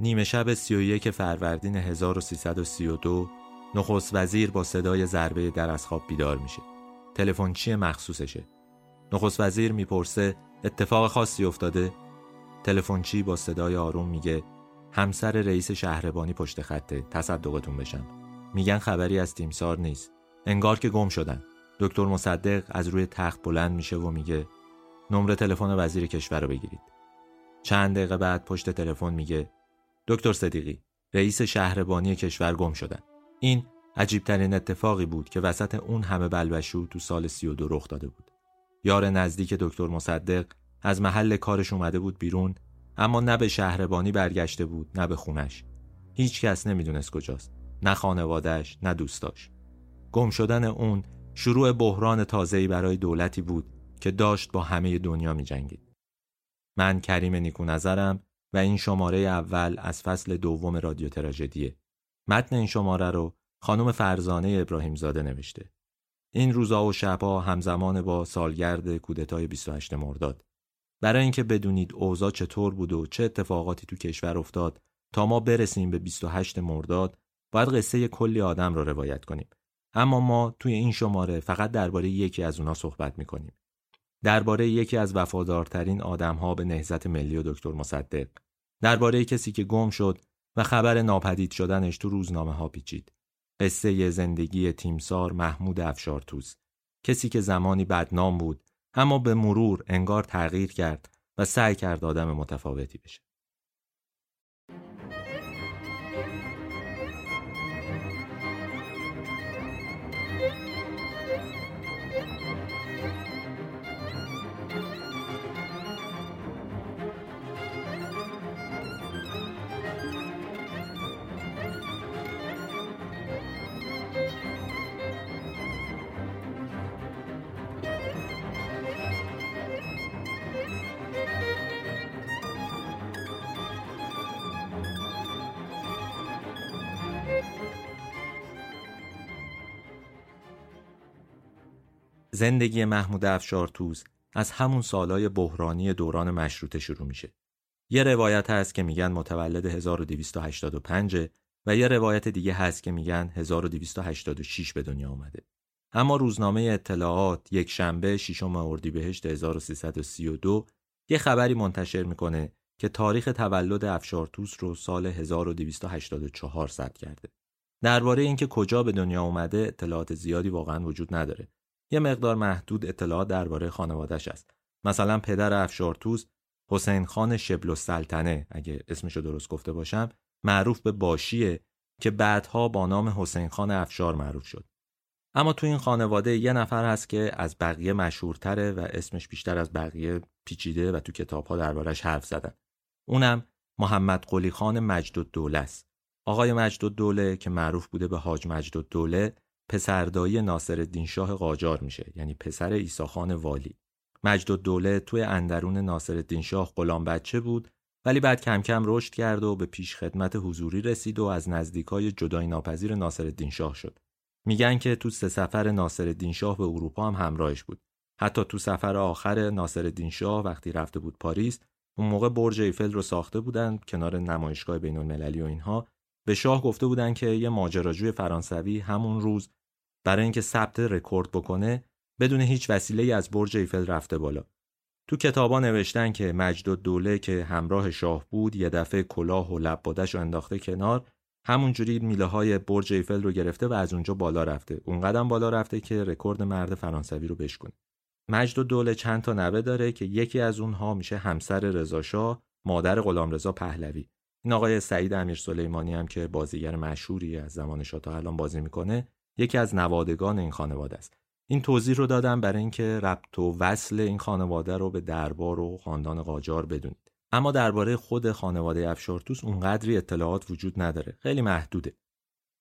نیمه شب 31 فروردین 1332 نخست وزیر با صدای ضربه در از خواب بیدار میشه. تلفن چیه مخصوصشه. نخست وزیر می‌پرسه اتفاق خاصی افتاده؟ تلفن چی با صدای آروم میگه همسر رئیس شهربانی پشت خطه تصدقتون بشم. میگن خبری از تیمسار نیست. انگار که گم شدن. دکتر مصدق از روی تخت بلند میشه و میگه نمره تلفن وزیر کشور رو بگیرید. چند دقیقه بعد پشت تلفن میگه دکتر صدیقی رئیس شهربانی کشور گم شدن. این عجیبترین اتفاقی بود که وسط اون همه بلبشو تو سال 32 رخ داده بود. یار نزدیک دکتر مصدق از محل کارش اومده بود بیرون اما نه به شهربانی برگشته بود نه به خونش. هیچ کس نمی‌دونست کجاست. نه خانوادهش نه دوستاش. گم شدن اون شروع بحران تازه‌ای برای دولتی بود که داشت با همه دنیا می جنگید. من کریم نیکو نظرم و این شماره اول از فصل دوم رادیو تراژدیه. متن این شماره رو خانم فرزانه ابراهیم زاده نوشته. این روزا و شبها همزمان با سالگرد کودتای 28 مرداد. برای اینکه بدونید اوضاع چطور بود و چه اتفاقاتی تو کشور افتاد تا ما برسیم به 28 مرداد باید قصه کلی آدم رو روایت کنیم. اما ما توی این شماره فقط درباره یکی از اونا صحبت می‌کنیم. درباره یکی از وفادارترین آدمها به نهضت ملی و دکتر مصدق. درباره کسی که گم شد و خبر ناپدید شدنش تو روزنامه ها پیچید. قصه زندگی تیمسار محمود افشارتوز. کسی که زمانی بدنام بود اما به مرور انگار تغییر کرد و سعی کرد آدم متفاوتی بشه. زندگی محمود افشارتوز از همون سالای بحرانی دوران مشروطه شروع میشه. یه روایت هست که میگن متولد 1285 و یه روایت دیگه هست که میگن 1286 به دنیا اومده. اما روزنامه اطلاعات یک شنبه ششم اردیبهشت 1332 یه خبری منتشر می‌کنه که تاریخ تولد افشارتوس رو سال 1284 ثبت کرده. درباره اینکه کجا به دنیا اومده اطلاعات زیادی واقعا وجود نداره. یه مقدار محدود اطلاعات درباره خانوادهش است. مثلا پدر افشارتوس حسین خان شبل السلطنه اگه اسمشو درست گفته باشم معروف به باشیه که بعدها با نام حسین خان افشار معروف شد. اما تو این خانواده یه نفر هست که از بقیه مشهورتره و اسمش بیشتر از بقیه پیچیده و تو کتابها دربارش حرف زدن. اونم محمد قلی خان مجد الدوله است. آقای مجد الدوله که معروف بوده به حاج مجد الدوله پسردایی ناصر شاه قاجار میشه یعنی پسر ایساخان والی. مجد الدوله توی اندرون ناصر شاه غلام بچه بود ولی بعد کم کم رشد کرد و به پیش خدمت حضوری رسید و از نزدیکای جدای ناپذیر ناصر شاه شد. میگن که تو سه سفر ناصر شاه به اروپا هم همراهش بود. حتی تو سفر آخر ناصر شاه وقتی رفته بود پاریس اون موقع برج ایفل رو ساخته بودن کنار نمایشگاه بین المللی و اینها. به شاه گفته بودن که یه ماجراجوی فرانسوی همون روز برای اینکه ثبت رکورد بکنه بدون هیچ وسیله از برج ایفل رفته بالا. تو کتابا نوشتن که مجدالدوله که همراه شاه بود یه دفعه کلاه و لبادش رو انداخته کنار همونجوری میله های برج ایفل رو گرفته و از اونجا بالا رفته. اونقدم بالا رفته که رکورد مرد فرانسوی رو بشکنه مجد دوله چند تا نوه داره که یکی از اونها میشه همسر رضا مادر غلامرضا پهلوی. این آقای سعید امیر سلیمانی هم که بازیگر مشهوری از زمان شاه تا الان بازی می‌کنه یکی از نوادگان این خانواده است. این توضیح رو دادم برای اینکه ربط و وصل این خانواده رو به دربار و خاندان قاجار بدونید. اما درباره خود خانواده افشارتوس اونقدری اطلاعات وجود نداره. خیلی محدوده.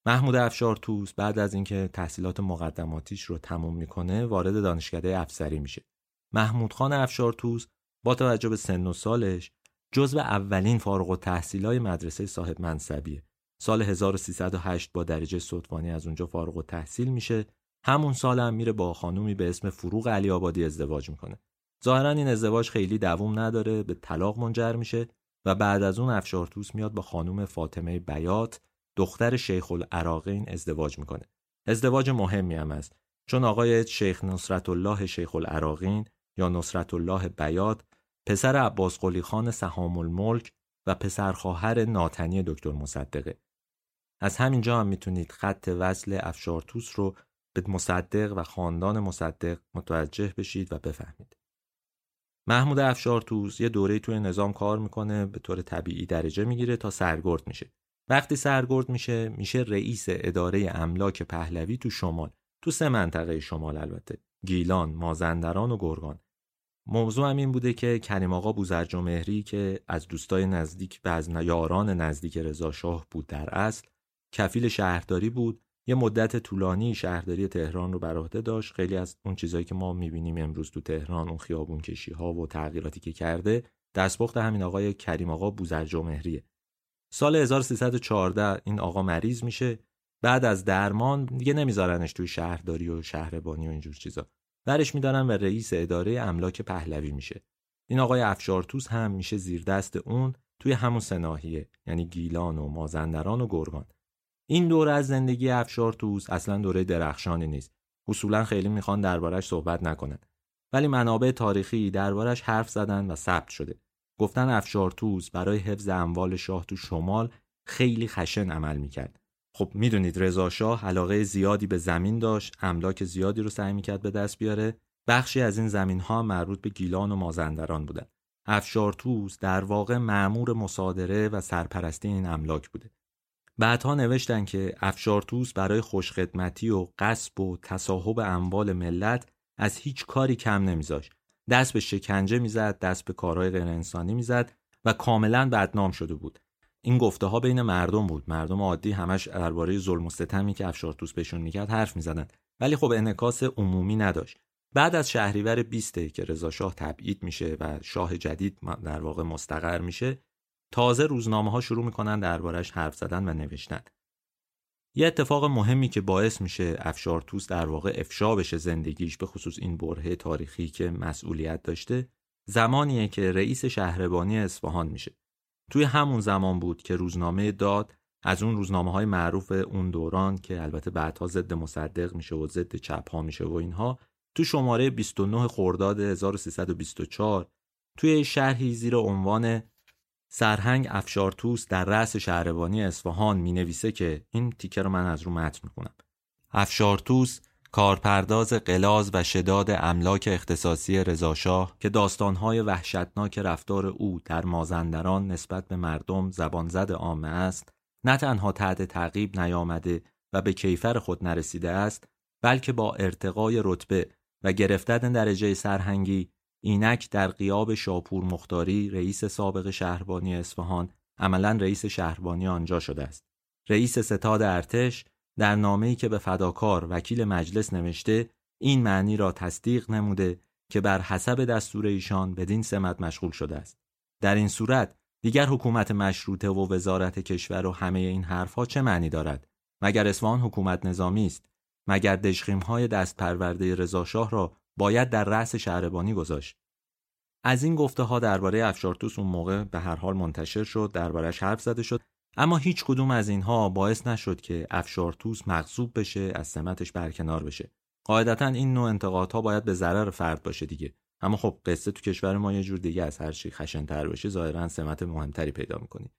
محمود افشارتوس بعد از اینکه تحصیلات مقدماتیش رو تموم می‌کنه وارد دانشکده افسری میشه. محمود خان افشارتوس با توجه به سن و سالش جزو اولین فارغ التحصیلای مدرسه صاحب منصبیه. سال 1308 با درجه صدفانی از اونجا فارغ و تحصیل میشه. همون سال هم میره با خانومی به اسم فروغ علی آبادی ازدواج می‌کنه. ظاهرا این ازدواج خیلی دووم نداره به طلاق منجر میشه و بعد از اون افشارتوس میاد با خانم فاطمه بیات دختر شیخ العراقین ازدواج می‌کنه. ازدواج مهمی هم است چون آقای شیخ نصرت الله شیخ العراقین یا نصرت الله بیات پسر عباس قلی خان سهام الملک و پسر خواهر ناتنی دکتر مصدقه. از همینجا هم می‌تونید خط وصل افشارتوس رو به مصدق و خاندان مصدق متوجه بشید و بفهمید. محمود افشارتوس یه دوره توی نظام کار می‌کنه به طور طبیعی درجه می‌گیره تا سرگرد میشه. وقتی سرگرد میشه میشه رئیس اداره املاک پهلوی تو شمال تو سه منطقه شمال البته گیلان، مازندران و گرگان موضوع هم این بوده که کریم آقا بوزرج و مهری که از دوستای نزدیک و از یاران نزدیک رضا شاه بود در اصل کفیل شهرداری بود. یه مدت طولانی شهرداری تهران رو بر عهده داشت. خیلی از اون چیزایی که ما می‌بینیم امروز تو تهران اون خیابون کشی ها و تغییراتی که کرده دستپخت همین آقای کریم آقا بوزرج و مهریه. سال 1314 این آقا مریض میشه. بعد از درمان دیگه نمیذارنش توی شهرداری و شهربانی و اینجور چیزا. درش میدارن و رئیس اداره املاک پهلوی میشه. این آقای افشارتوس هم میشه زیر دست اون توی همون سناحیه یعنی گیلان و مازندران و گرگان. این دوره از زندگی افشارتوس اصلا دوره درخشانی نیست. اصولا خیلی می‌خوان دربارش صحبت نکنن. ولی منابع تاریخی دربارش حرف زدن و ثبت شده. گفتن افشارتوس برای حفظ اموال شاه تو شمال خیلی خشن عمل می‌کرد. خب می‌دونید رضا شاه علاقه زیادی به زمین داشت املاک زیادی رو سعی می‌کرد به دست بیاره. بخشی از این زمین ها مربوط به گیلان و مازندران بودن. افشارتوس در واقع معمور مصادره و سرپرستی این املاک بوده. بعدها نوشتن که افشارتوس برای خوشخدمتی و قصب و تصاحب اموال ملت از هیچ کاری کم نمیذاشت. دست به شکنجه می‌زد دست به کارهای غیر انسانی می‌زد و کاملا بدنام شده بود. این گفته ها بین مردم بود. مردم عادی همش درباره ظلم و ستمی که افشارتوس بهشون می‌کرد حرف می‌زدن ولی خب انعکاس عمومی نداشت. بعد از شهریور 20 که رضا شاه تبعید میشه و شاه جدید در واقع مستقر میشه تازه روزنامه ها شروع می‌کنن دربارش حرف زدن و نوشتن. یه اتفاق مهمی که باعث میشه افشارتوس در واقع افشا بشه زندگیش به خصوص این برهه تاریخی که مسئولیت داشته زمانیه که رئیس شهربانی اصفهان میشه. توی همون زمان بود که روزنامه داد از اون روزنامه های معروف اون دوران که البته بعدها ضد مصدق میشه و ضد چپ ها میشه و اینها تو شماره 29 خرداد 1324 توی شرحی زیر عنوان سرهنگ افشارتوس در رأس شهربانی اصفهان می نویسه که این تیکه رو من از رو متن می‌کنم افشارتوس کارپرداز قلاز و شداد املاک اختصاصی رضاشاه که داستانهای وحشتناک رفتار او در مازندران نسبت به مردم زبانزد عامه است نه تنها تحت تعقیب نیامده و به کیفر خود نرسیده است بلکه با ارتقای رتبه و گرفتن درجه سرهنگی اینک در قیاب شاپور مختاری رئیس سابق شهربانی اصفهان عملا رئیس شهربانی آنجا شده است. رئیس ستاد ارتش در نامه‌ای که به فداکار وکیل مجلس نوشته این معنی را تصدیق نموده که بر حسب دستور ایشان بدین سمت مشغول شده است. در این صورت دیگر حکومت مشروطه و وزارت کشور و همه این حرفها چه معنی دارد؟ مگر اصفهان حکومت نظامی است؟ مگر دشخیم های دست پرورده رضاشاه را باید در رأس شهربانی گذاشت؟ از این گفته ها درباره افشارتوس اون موقع به هر حال منتشر شد دربارهش حرف زده شد. اما هیچ کدوم از اینها باعث نشد که افشارتوس مغصوب بشه از سمتش برکنار بشه. قاعدتا این نوع انتقادها باید به ضرر فرد باشه دیگه. اما خب قصه تو کشور ما یه جور دیگه از هر چی خشنتر بشه ظاهرا سمت مهمتری پیدا می‌کنی.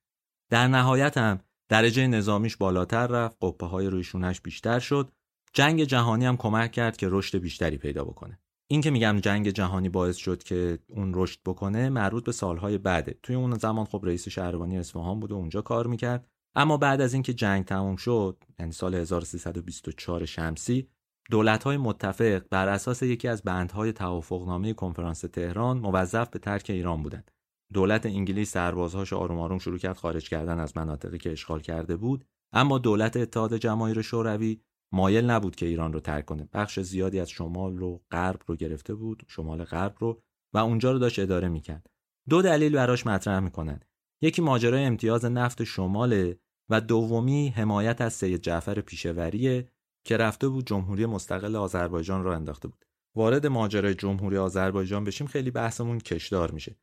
در نهایت هم درجه نظامیش بالاتر رفت قپه های رویشونش بیشتر شد. جنگ جهانی هم کمک کرد که رشد بیشتری پیدا بکنه. این که میگم جنگ جهانی باعث شد که اون رشد بکنه مربوط به سالهای بعده. توی اون زمان خب رئیس شهربانی اصفهان بود و اونجا کار می‌کرد. اما بعد از اینکه جنگ تموم شد یعنی سال 1324 شمسی دولت‌های متفق بر اساس یکی از بندهای توافقنامه کنفرانس تهران موظف به ترک ایران بودند. دولت انگلیس سربازهاش آروم آروم شروع کرد خارج کردن از مناطقی که اشغال کرده بود. اما دولت اتحاد جماهیر شوروی مایل نبود که ایران رو ترک کنه. بخش زیادی از شمال رو غرب رو گرفته بود شمال غرب رو و اونجا رو داشت اداره می‌کرد. دو دلیل براش مطرح می‌کنن. یکی ماجرای امتیاز نفت شماله و دومی حمایت از سید جعفر پیشوریه که رفته بود جمهوری مستقل آذربایجان را انداخته بود. وارد ماجرای جمهوری آذربایجان بشیم خیلی بحثمون کشدار میشه.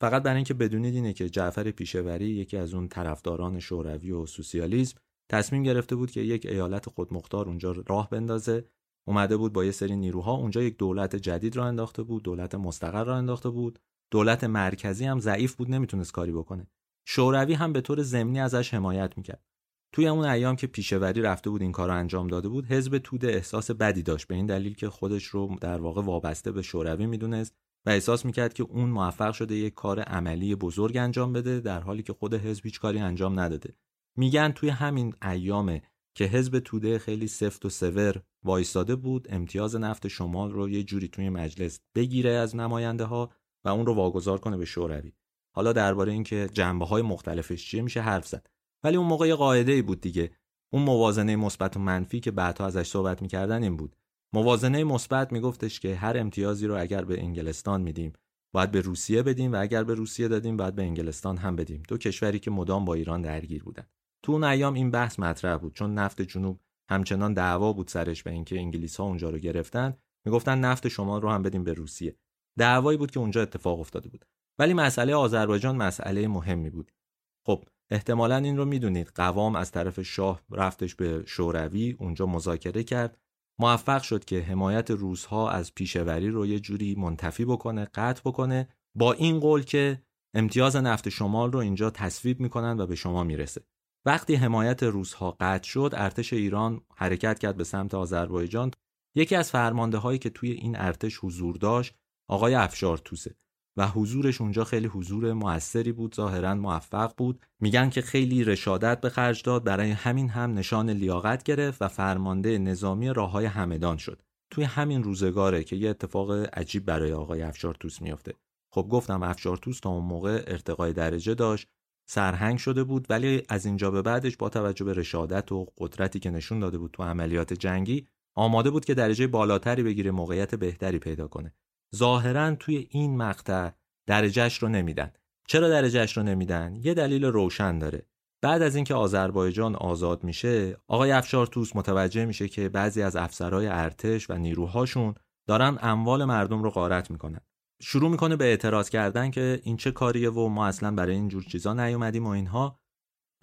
فقط برای اینکه بدونید اینه که جعفر پیشوری یکی از اون طرفداران شوروی و سوسیالیسم تصمیم گرفته بود که یک ایالت خودمختار اونجا راه بندازه. اومده بود با یه سری نیروها اونجا یک دولت جدید را انداخته بود دولت مستقر را انداخته بود. دولت مرکزی هم ضعیف بود نمی‌تونست کاری بکنه. شوروی هم به طور ضمنی ازش حمایت می‌کرد. توی اون ایام که پیشوری رفته بود این کار رو انجام داده بود حزب توده احساس بدی داشت. به این دلیل که خودش رو در واقع وابسته به شوروی می‌دونست و احساس می‌کرد که اون موفق شده یک کار عملی بزرگ انجام بده در حالی که خود حزب هیچ کاری انجام نداده. میگن توی همین ایام که حزب توده خیلی سفت و سور وایستاده بود امتیاز نفت شمال رو یه جوری توی مجلس بگیره از نماینده ها و اون رو واگذار کنه به شوروی. حالا درباره اینکه جنبه های مختلفش چیه میشه حرف زد. ولی اون موقع یه قاعده ای بود دیگه. اون موازنه مثبت و منفی که بعدها ازش صحبت می‌کردن این بود. موازنه مثبت میگفتش که هر امتیازی رو اگر به انگلستان میدیم باید به روسیه بدیم و اگر به روسیه دادیم باید به انگلستان هم بدیم. دو کشوری که مدام با ایران درگیر بودن. تو اون ایام این بحث مطرح بود. چون نفت جنوب همچنان دعوا بود سرش به اینکه انگلیس ها اونجا رو گرفتن. می‌گفتن نفت شمال رو هم بدیم به روسیه. دعوایی بود که اونجا اتفاق افتاده بود. ولی مسئله آذربایجان مسئله مهمی بود. خب احتمالا این رو می‌دونید. قوام از طرف شاه رفتش به شوروی اونجا مذاکره کرد. موفق شد که حمایت روزها از پیشوری رو یه جوری منتفی بکنه قطع بکنه. با این قول که امتیاز نفت شمال رو اینجا تصویب می‌کنن و به شما می‌رسه. وقتی حمایت روزها قطع شد ارتش ایران حرکت کرد به سمت آذربایجان. یکی از فرمانده هایی که توی این ارتش حضور داشت آقای افشار توسه و حضورش اونجا خیلی حضور موثری بود ظاهرا موفق بود. میگن که خیلی رشادت به خرج داد برای همین هم نشان لیاقت گرفت و فرمانده نظامی راههای همدان شد. توی همین روزگاره که یه اتفاق عجیب برای آقای افشار توس میافته. خب گفتم افشار توس تا اون موقع ارتقای درجه داشت. سرهنگ شده بود ولی از اینجا به بعدش با توجه به رشادت و قدرتی که نشون داده بود تو عملیات جنگی آماده بود که درجه بالاتری بگیره موقعیت بهتری پیدا کنه. ظاهرا توی این مقطع درجهش رو نمیدن. چرا درجهش رو نمیدن؟ یه دلیل روشن داره. بعد از اینکه آذربایجان آزاد میشه آقای افشار توس متوجه میشه که بعضی از افسرهای ارتش و نیروهاشون دارن اموال مردم رو غارت می‌کنن. شروع می‌کنه به اعتراض کردن که این چه کاریه و ما اصلا برای این جور چیزا نیومدیم و اینها.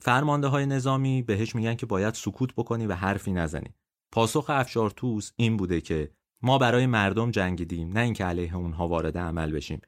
فرمانده های نظامی بهش میگن که باید سکوت بکنی و حرفی نزنی. پاسخ افشار توس این بوده که ما برای مردم جنگیدیم نه اینکه علیه اونها وارد عمل بشیم.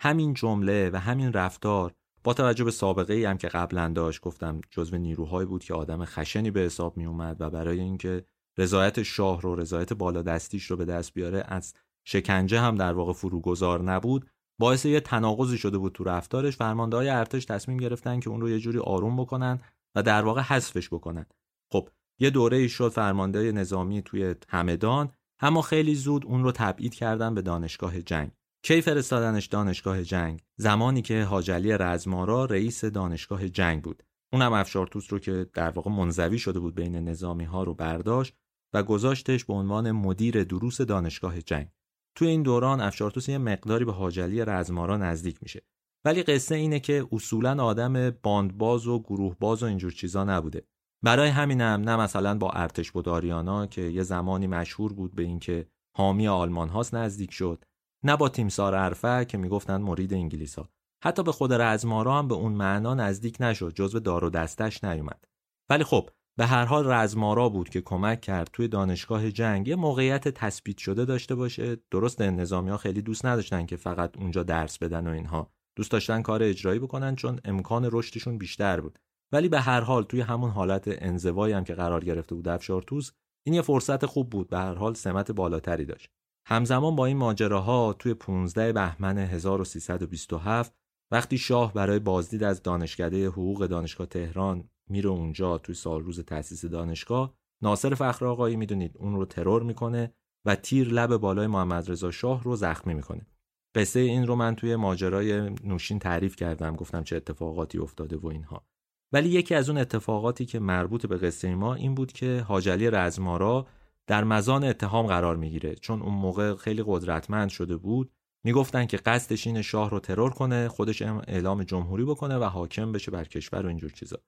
همین جمله و همین رفتار با توجه به سابقه ای هم که قبلا داشت گفتم جزو نیروهایی بود که آدم خشنی به حساب می اومد و برای اینکه رضایت شاه رو رضایت بالادستیش رو به دست بیاره از شکنجه هم در واقع فروگذار نبود باعث یه تناقضی شده بود تو رفتارش. فرمانده های ارتش تصمیم گرفتن که اون رو یه جوری آروم بکنن و در واقع حذفش بکنن. خب یه دوره ای شد فرمانده نظامی توی همدان اما خیلی زود اون رو تبعید کردن به دانشگاه جنگ. کی فرستادنش دانشگاه جنگ؟ زمانی که حاجلی رزمارا رئیس دانشگاه جنگ بود. اونم افشارتوس رو که در واقع منزوی شده بود بین نظامی ها رو برداشت و گذاشتش به عنوان مدیر دروس دانشگاه جنگ. توی این دوران افشارتوس یه مقداری به حاجلی رزمارا نزدیک میشه. ولی قصه اینه که اصولا آدم باندباز و گروهباز و اینجور چیزا نبوده. برای همینم نه مثلا با ارتش بوداریانا که یه زمانی مشهور بود به اینکه حامی آلمان هاست نزدیک شد نه با تیمسار عرفه که می‌گفتن مرید انگلیس ها حتی به خود رزمارا هم به اون معنا نزدیک نشد جزو دار و دستش نیومد. ولی خب به هر حال رزمارا بود که کمک کرد توی دانشگاه جنگ. موقعیت تثبیت شده داشته باشه. درست نظامی ها خیلی دوست نداشتن که فقط اونجا درس بدن و اینها. دوست داشتن کار اجرایی بکنن چون امکان رشدشون بیشتر بود. ولی به هر حال توی همون حالت انزوایی هم که قرار گرفته بود افشارتوس این یه فرصت خوب بود. به هر حال سمت بالاتری داشت. همزمان با این ماجراها توی 15 بهمن 1327 وقتی شاه برای بازدید از دانشکده حقوق دانشگاه تهران میره اونجا توی سال روز تأسیس دانشگاه. ناصر فخر آقایی می‌دونید اون رو ترور می‌کنه و تیر لب بالای محمد رضا شاه رو زخمی می‌کنه. قصه این رو من توی ماجرای نوشین تعریف کردم گفتم چه اتفاقاتی افتاده و اینها. ولی یکی از اون اتفاقاتی که مربوط به قصه ما این بود که حاجلی رزمارا در مزان اتهام قرار می‌گیره. چون اون موقع خیلی قدرتمند شده بود می‌گفتن که قصدش این شاه رو ترور کنه خودش اعلام جمهوری بکنه و حاکم بشه بر کشور و اینجور چیزا.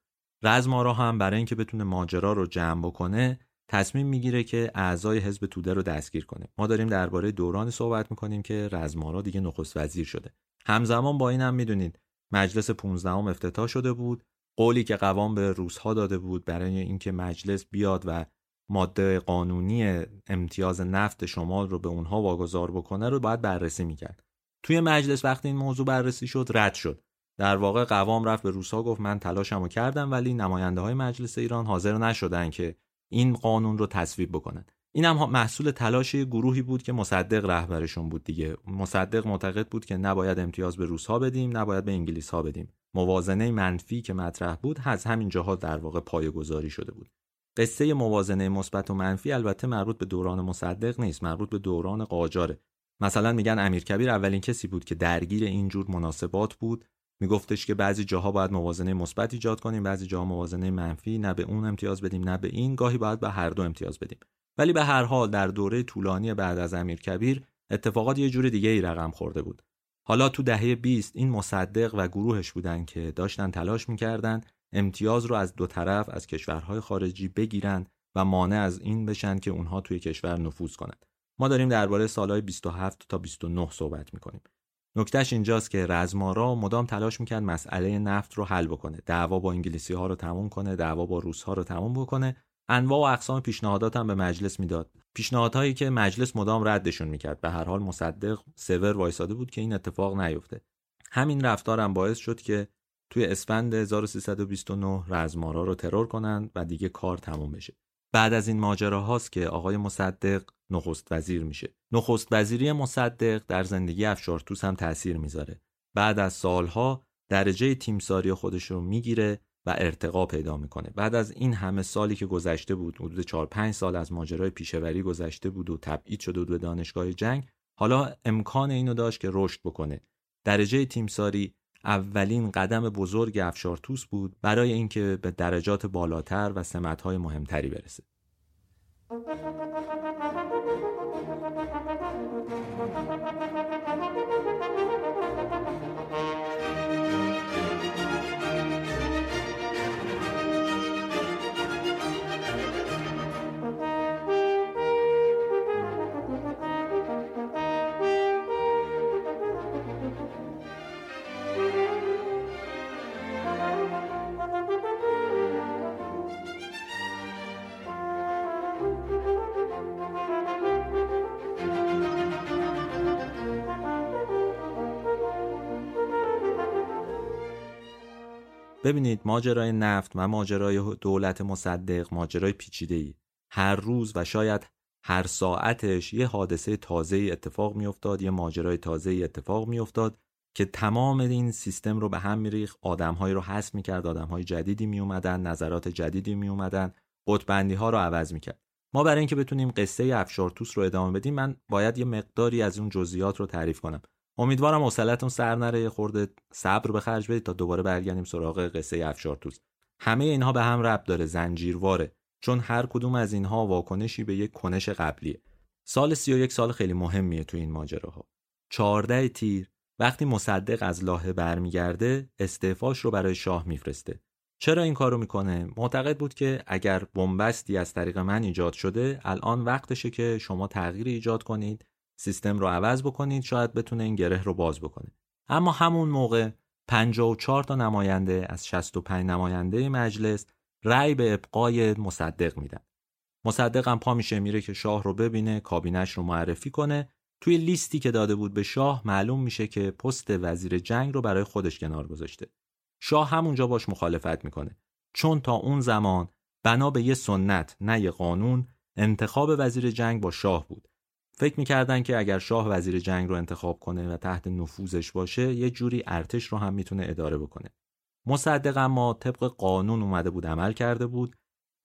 رزمارا هم برای اینکه بتونه ماجرا رو جمع بکنه تصمیم می‌گیره که اعضای حزب توده رو دستگیر کنه. ما داریم درباره دورانی صحبت می‌کنیم که رزمارا دیگه نخست وزیر شده. همزمان با این هم می‌دونید مجلس 15 هم افتتاح شده بود. قولی که قوام به روزها داده بود برای اینکه مجلس بیاد و ماده قانونی امتیاز نفت شمال رو به اونها واگذار بکنه رو باید بررسی می‌کرد. توی مجلس وقتی این موضوع بررسی شد رد شد. در واقع قوام رفت به روسها گفت من تلاشمو کردم ولی نماینده های مجلس ایران حاضر نشدن که این قانون رو تصویب بکنن. این هم محصول تلاش گروهی بود که مصدق رهبرشون بود دیگه. مصدق معتقد بود که نباید امتیاز به روسها بدیم نباید به انگلیس ها بدیم. موازنه منفی که مطرح بود از همین جاها در واقع پایه‌گذاری شده بود. قصه موازنه مثبت و منفی البته مربوط به دوران مصدق نیست مربوط به دوران قاجاره. مثلا میگن امیرکبیر اولین کسی بود که درگیر این جور مناسبات بود. میگفتش که بعضی جاها باید موازنه مثبت ایجاد کنیم بعضی جاها موازنه منفی نه به اون امتیاز بدیم نه به این گاهی باید به هر دو امتیاز بدیم ولی به هر حال در دوره طولانی بعد از امیرکبیر اتفاقات یه جور دیگه ای رقم خورده بود حالا تو دهه 20 این مصدق و گروهش بودن که داشتن تلاش می‌کردن امتیاز رو از دو طرف از کشورهای خارجی بگیرن و مانع از این بشن که اونها توی کشور نفوذ کنند. ما داریم درباره سالهای 27 تا 29 صحبت می‌کنیم. نکتهش اینجاست که رزمارا مدام تلاش می‌کرد مسئله نفت رو حل بکنه. دعوا با انگلیسی ها رو تموم کنه، دعوا با روس ها رو تموم بکنه. انواع و اقسام پیشنهادات هم به مجلس می‌داد. پیشنهادهایی که مجلس مدام ردشون می‌کرد. به هر حال مصدق سور وایساده بود که این اتفاق نیفته. همین رفتارم باعث شد که توی اسفند 1329 رزمارا رو ترور کنند و دیگه کار تموم بشه. بعد از این ماجرا هاست که آقای مصدق نخست وزیر میشه. نخست وزیری مصدق در زندگی افشارتوس هم تاثیر می‌ذاره. بعد از سالها درجه تیمساری خودش رو می‌گیره و ارتقا پیدا می‌کنه. بعد از این همه سالی که گذشته بود، حدود 4 5 سال از ماجرای پیشوری گذشته بود و تبعید شده بود به دانشگاه جنگ، حالا امکان اینو داشت که رشد بکنه. درجه تیمساری اولین قدم بزرگ افشارتوس بود برای اینکه به درجات بالاتر و سمت‌های مهمتری برسه. ببینید ماجرای نفت و ماجرای دولت مصدق ماجرای پیچیده ای هر روز و شاید هر ساعتش یه حادثه تازه اتفاق میافتاد یه ماجرای تازه اتفاق میافتاد که تمام این سیستم رو به هم میریخ آدمهایی رو حذف می‌کرد آدمهای جدیدی میومدن نظرات جدیدی میومدن قطبندی ها رو عوض می‌کرد. ما برای اینکه بتونیم قصه افشارتوس رو ادامه بدیم من باید یه مقداری از اون جزئیات رو تعریف کنم. امیدوارم حوصلتون سر نره. خورده صبر به خرج بدید تا دوباره برگردیم سراغ قصه افشارتوس همه اینها به هم ربط داره زنجیرواره. چون هر کدوم از اینها واکنشی به یک کنش قبلیه. سال 31 سال خیلی مهمیه تو این ماجراها. 14 تیر وقتی مصدق از لاهه برمیگرده استعفاش رو برای شاه میفرسته. چرا این کارو می‌کنه؟ معتقد بود که اگر بنبستی از طریق من ایجاد شده الان وقتشه که شما تغییر ایجاد کنید سیستم رو عوض بکنید شاید بتونه این گره رو باز بکنه. اما همون موقع 54 تا نماینده از 65 نماینده مجلس رأی به ابقای مصدق میدن. مصدق هم پا میشه میره که شاه رو ببینه کابینش رو معرفی کنه. توی لیستی که داده بود به شاه معلوم میشه که پست وزیر جنگ رو برای خودش کنار گذاشته. شاه همونجا باش مخالفت می‌کنه. چون تا اون زمان بنا به یه سنت نه یه قانون انتخاب وزیر جنگ با شاه بود. فکر می‌کردن که اگر شاه وزیر جنگ رو انتخاب کنه و تحت نفوذش باشه یه جوری ارتش رو هم می‌تونه اداره بکنه. مصدق اما طبق قانون اومده بود عمل کرده بود.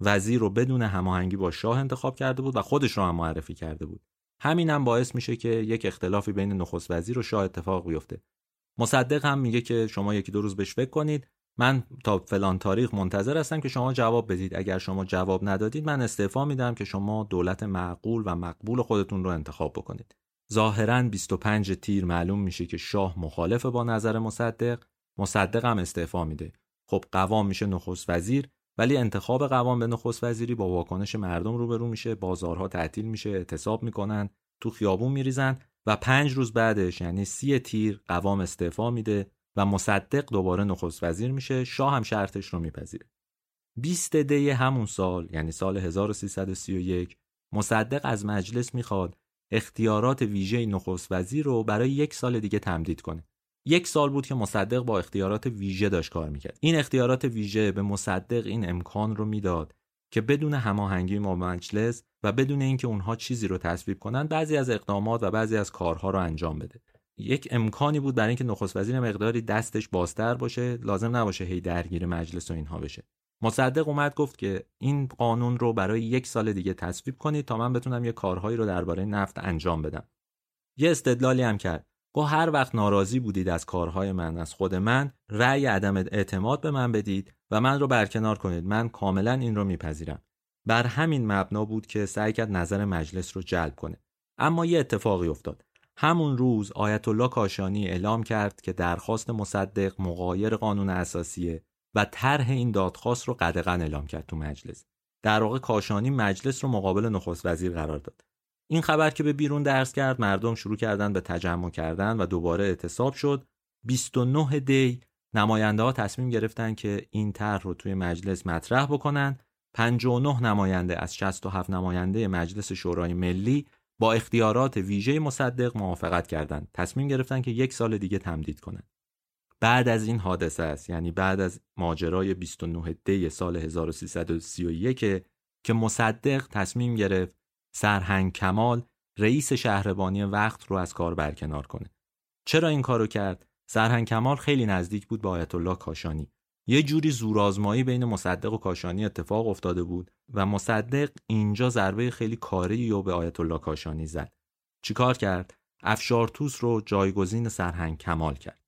وزیر رو بدون هماهنگی با شاه انتخاب کرده بود و خودش رو هم معرفی کرده بود. همین هم باعث میشه که یک اختلافی بین نخست وزیر و شاه اتفاق بیفته. مصدق هم میگه که شما یکی دو روز بهش فکر کنید. من تا فلان تاریخ منتظر هستم که شما جواب بدید. اگر شما جواب ندادید من استعفا میدم که شما دولت معقول و مقبول خودتون رو انتخاب بکنید. ظاهرا 25 تیر معلوم میشه که شاه مخالف با نظر مصدق. مصدق هم استعفا میده. خب قوام میشه نخست وزیر ولی انتخاب قوام به نخست وزیری با واکنش مردم روبرو میشه. بازارها تعطیل میشه اعتصاب می‌کنن تو خیابون میریزن و پنج روز بعدش یعنی سی تیر قوام استعفا میده. و مصدق دوباره نخست وزیر میشه شاه هم شرطش رو میپذیره. 20 دی همون سال یعنی سال 1331 مصدق از مجلس می‌خواد اختیارات ویژه نخست وزیر رو برای یک سال دیگه تمدید کنه. یک سال بود که مصدق با اختیارات ویژه داشت کار می‌کرد. این اختیارات ویژه به مصدق این امکان رو می‌داد که بدون هماهنگی با مجلس و بدون اینکه اونها چیزی رو تصویب کنن بعضی از اقدامات و بعضی از کارها رو انجام بده. یک امکانی بود برای اینکه نخست وزیر مقداری دستش بازتر باشه لازم نباشه هی درگیر مجلس و اینها بشه. مصدق اومد گفت که این قانون رو برای یک سال دیگه تصویب کنید تا من بتونم یه کارهایی رو درباره نفت انجام بدم. یه استدلالی هم کرد. گفت هر وقت ناراضی بودید از کارهای من از خود من رأی عدم اعتماد به من بدید و من رو برکنار کنید. من کاملا این رو میپذیرم. بر همین مبنا بود که سعی کرد نظر مجلس رو جلب کنه. اما یه اتفاقی افتاد. همون روز آیت الله کاشانی اعلام کرد که درخواست مصدق مقایر قانون اساسیه و طرح این دادخواست رو قدغن اعلام کرد تو مجلس. در واقع کاشانی مجلس رو مقابل نخست وزیر قرار داد. این خبر که به بیرون درس کرد مردم شروع کردن به تجمع کردن و دوباره اعتصاب شد. 29 دی نماینده ها تصمیم گرفتن که این طرح رو توی مجلس مطرح بکنن. 59 نماینده از 67 نماینده مجلس شورای ملی با اختیارات ویژه مصدق موافقت کردند. تصمیم گرفتن که یک سال دیگه تمدید کنند. بعد از این حادثه است یعنی بعد از ماجرای 29 دی سال 1331 که مصدق تصمیم گرفت سرهنگ کمال رئیس شهربانی وقت رو از کار برکنار کنه. چرا این کارو کرد؟ سرهنگ کمال خیلی نزدیک بود با آیت الله کاشانی. یه جوری زورآزمایی بین مصدق و کاشانی اتفاق افتاده بود و مصدق اینجا ضربه خیلی کاری و به آیت الله کاشانی زد. چیکار کرد؟ افشارتوس رو جایگزین سرهنگ کمال کرد.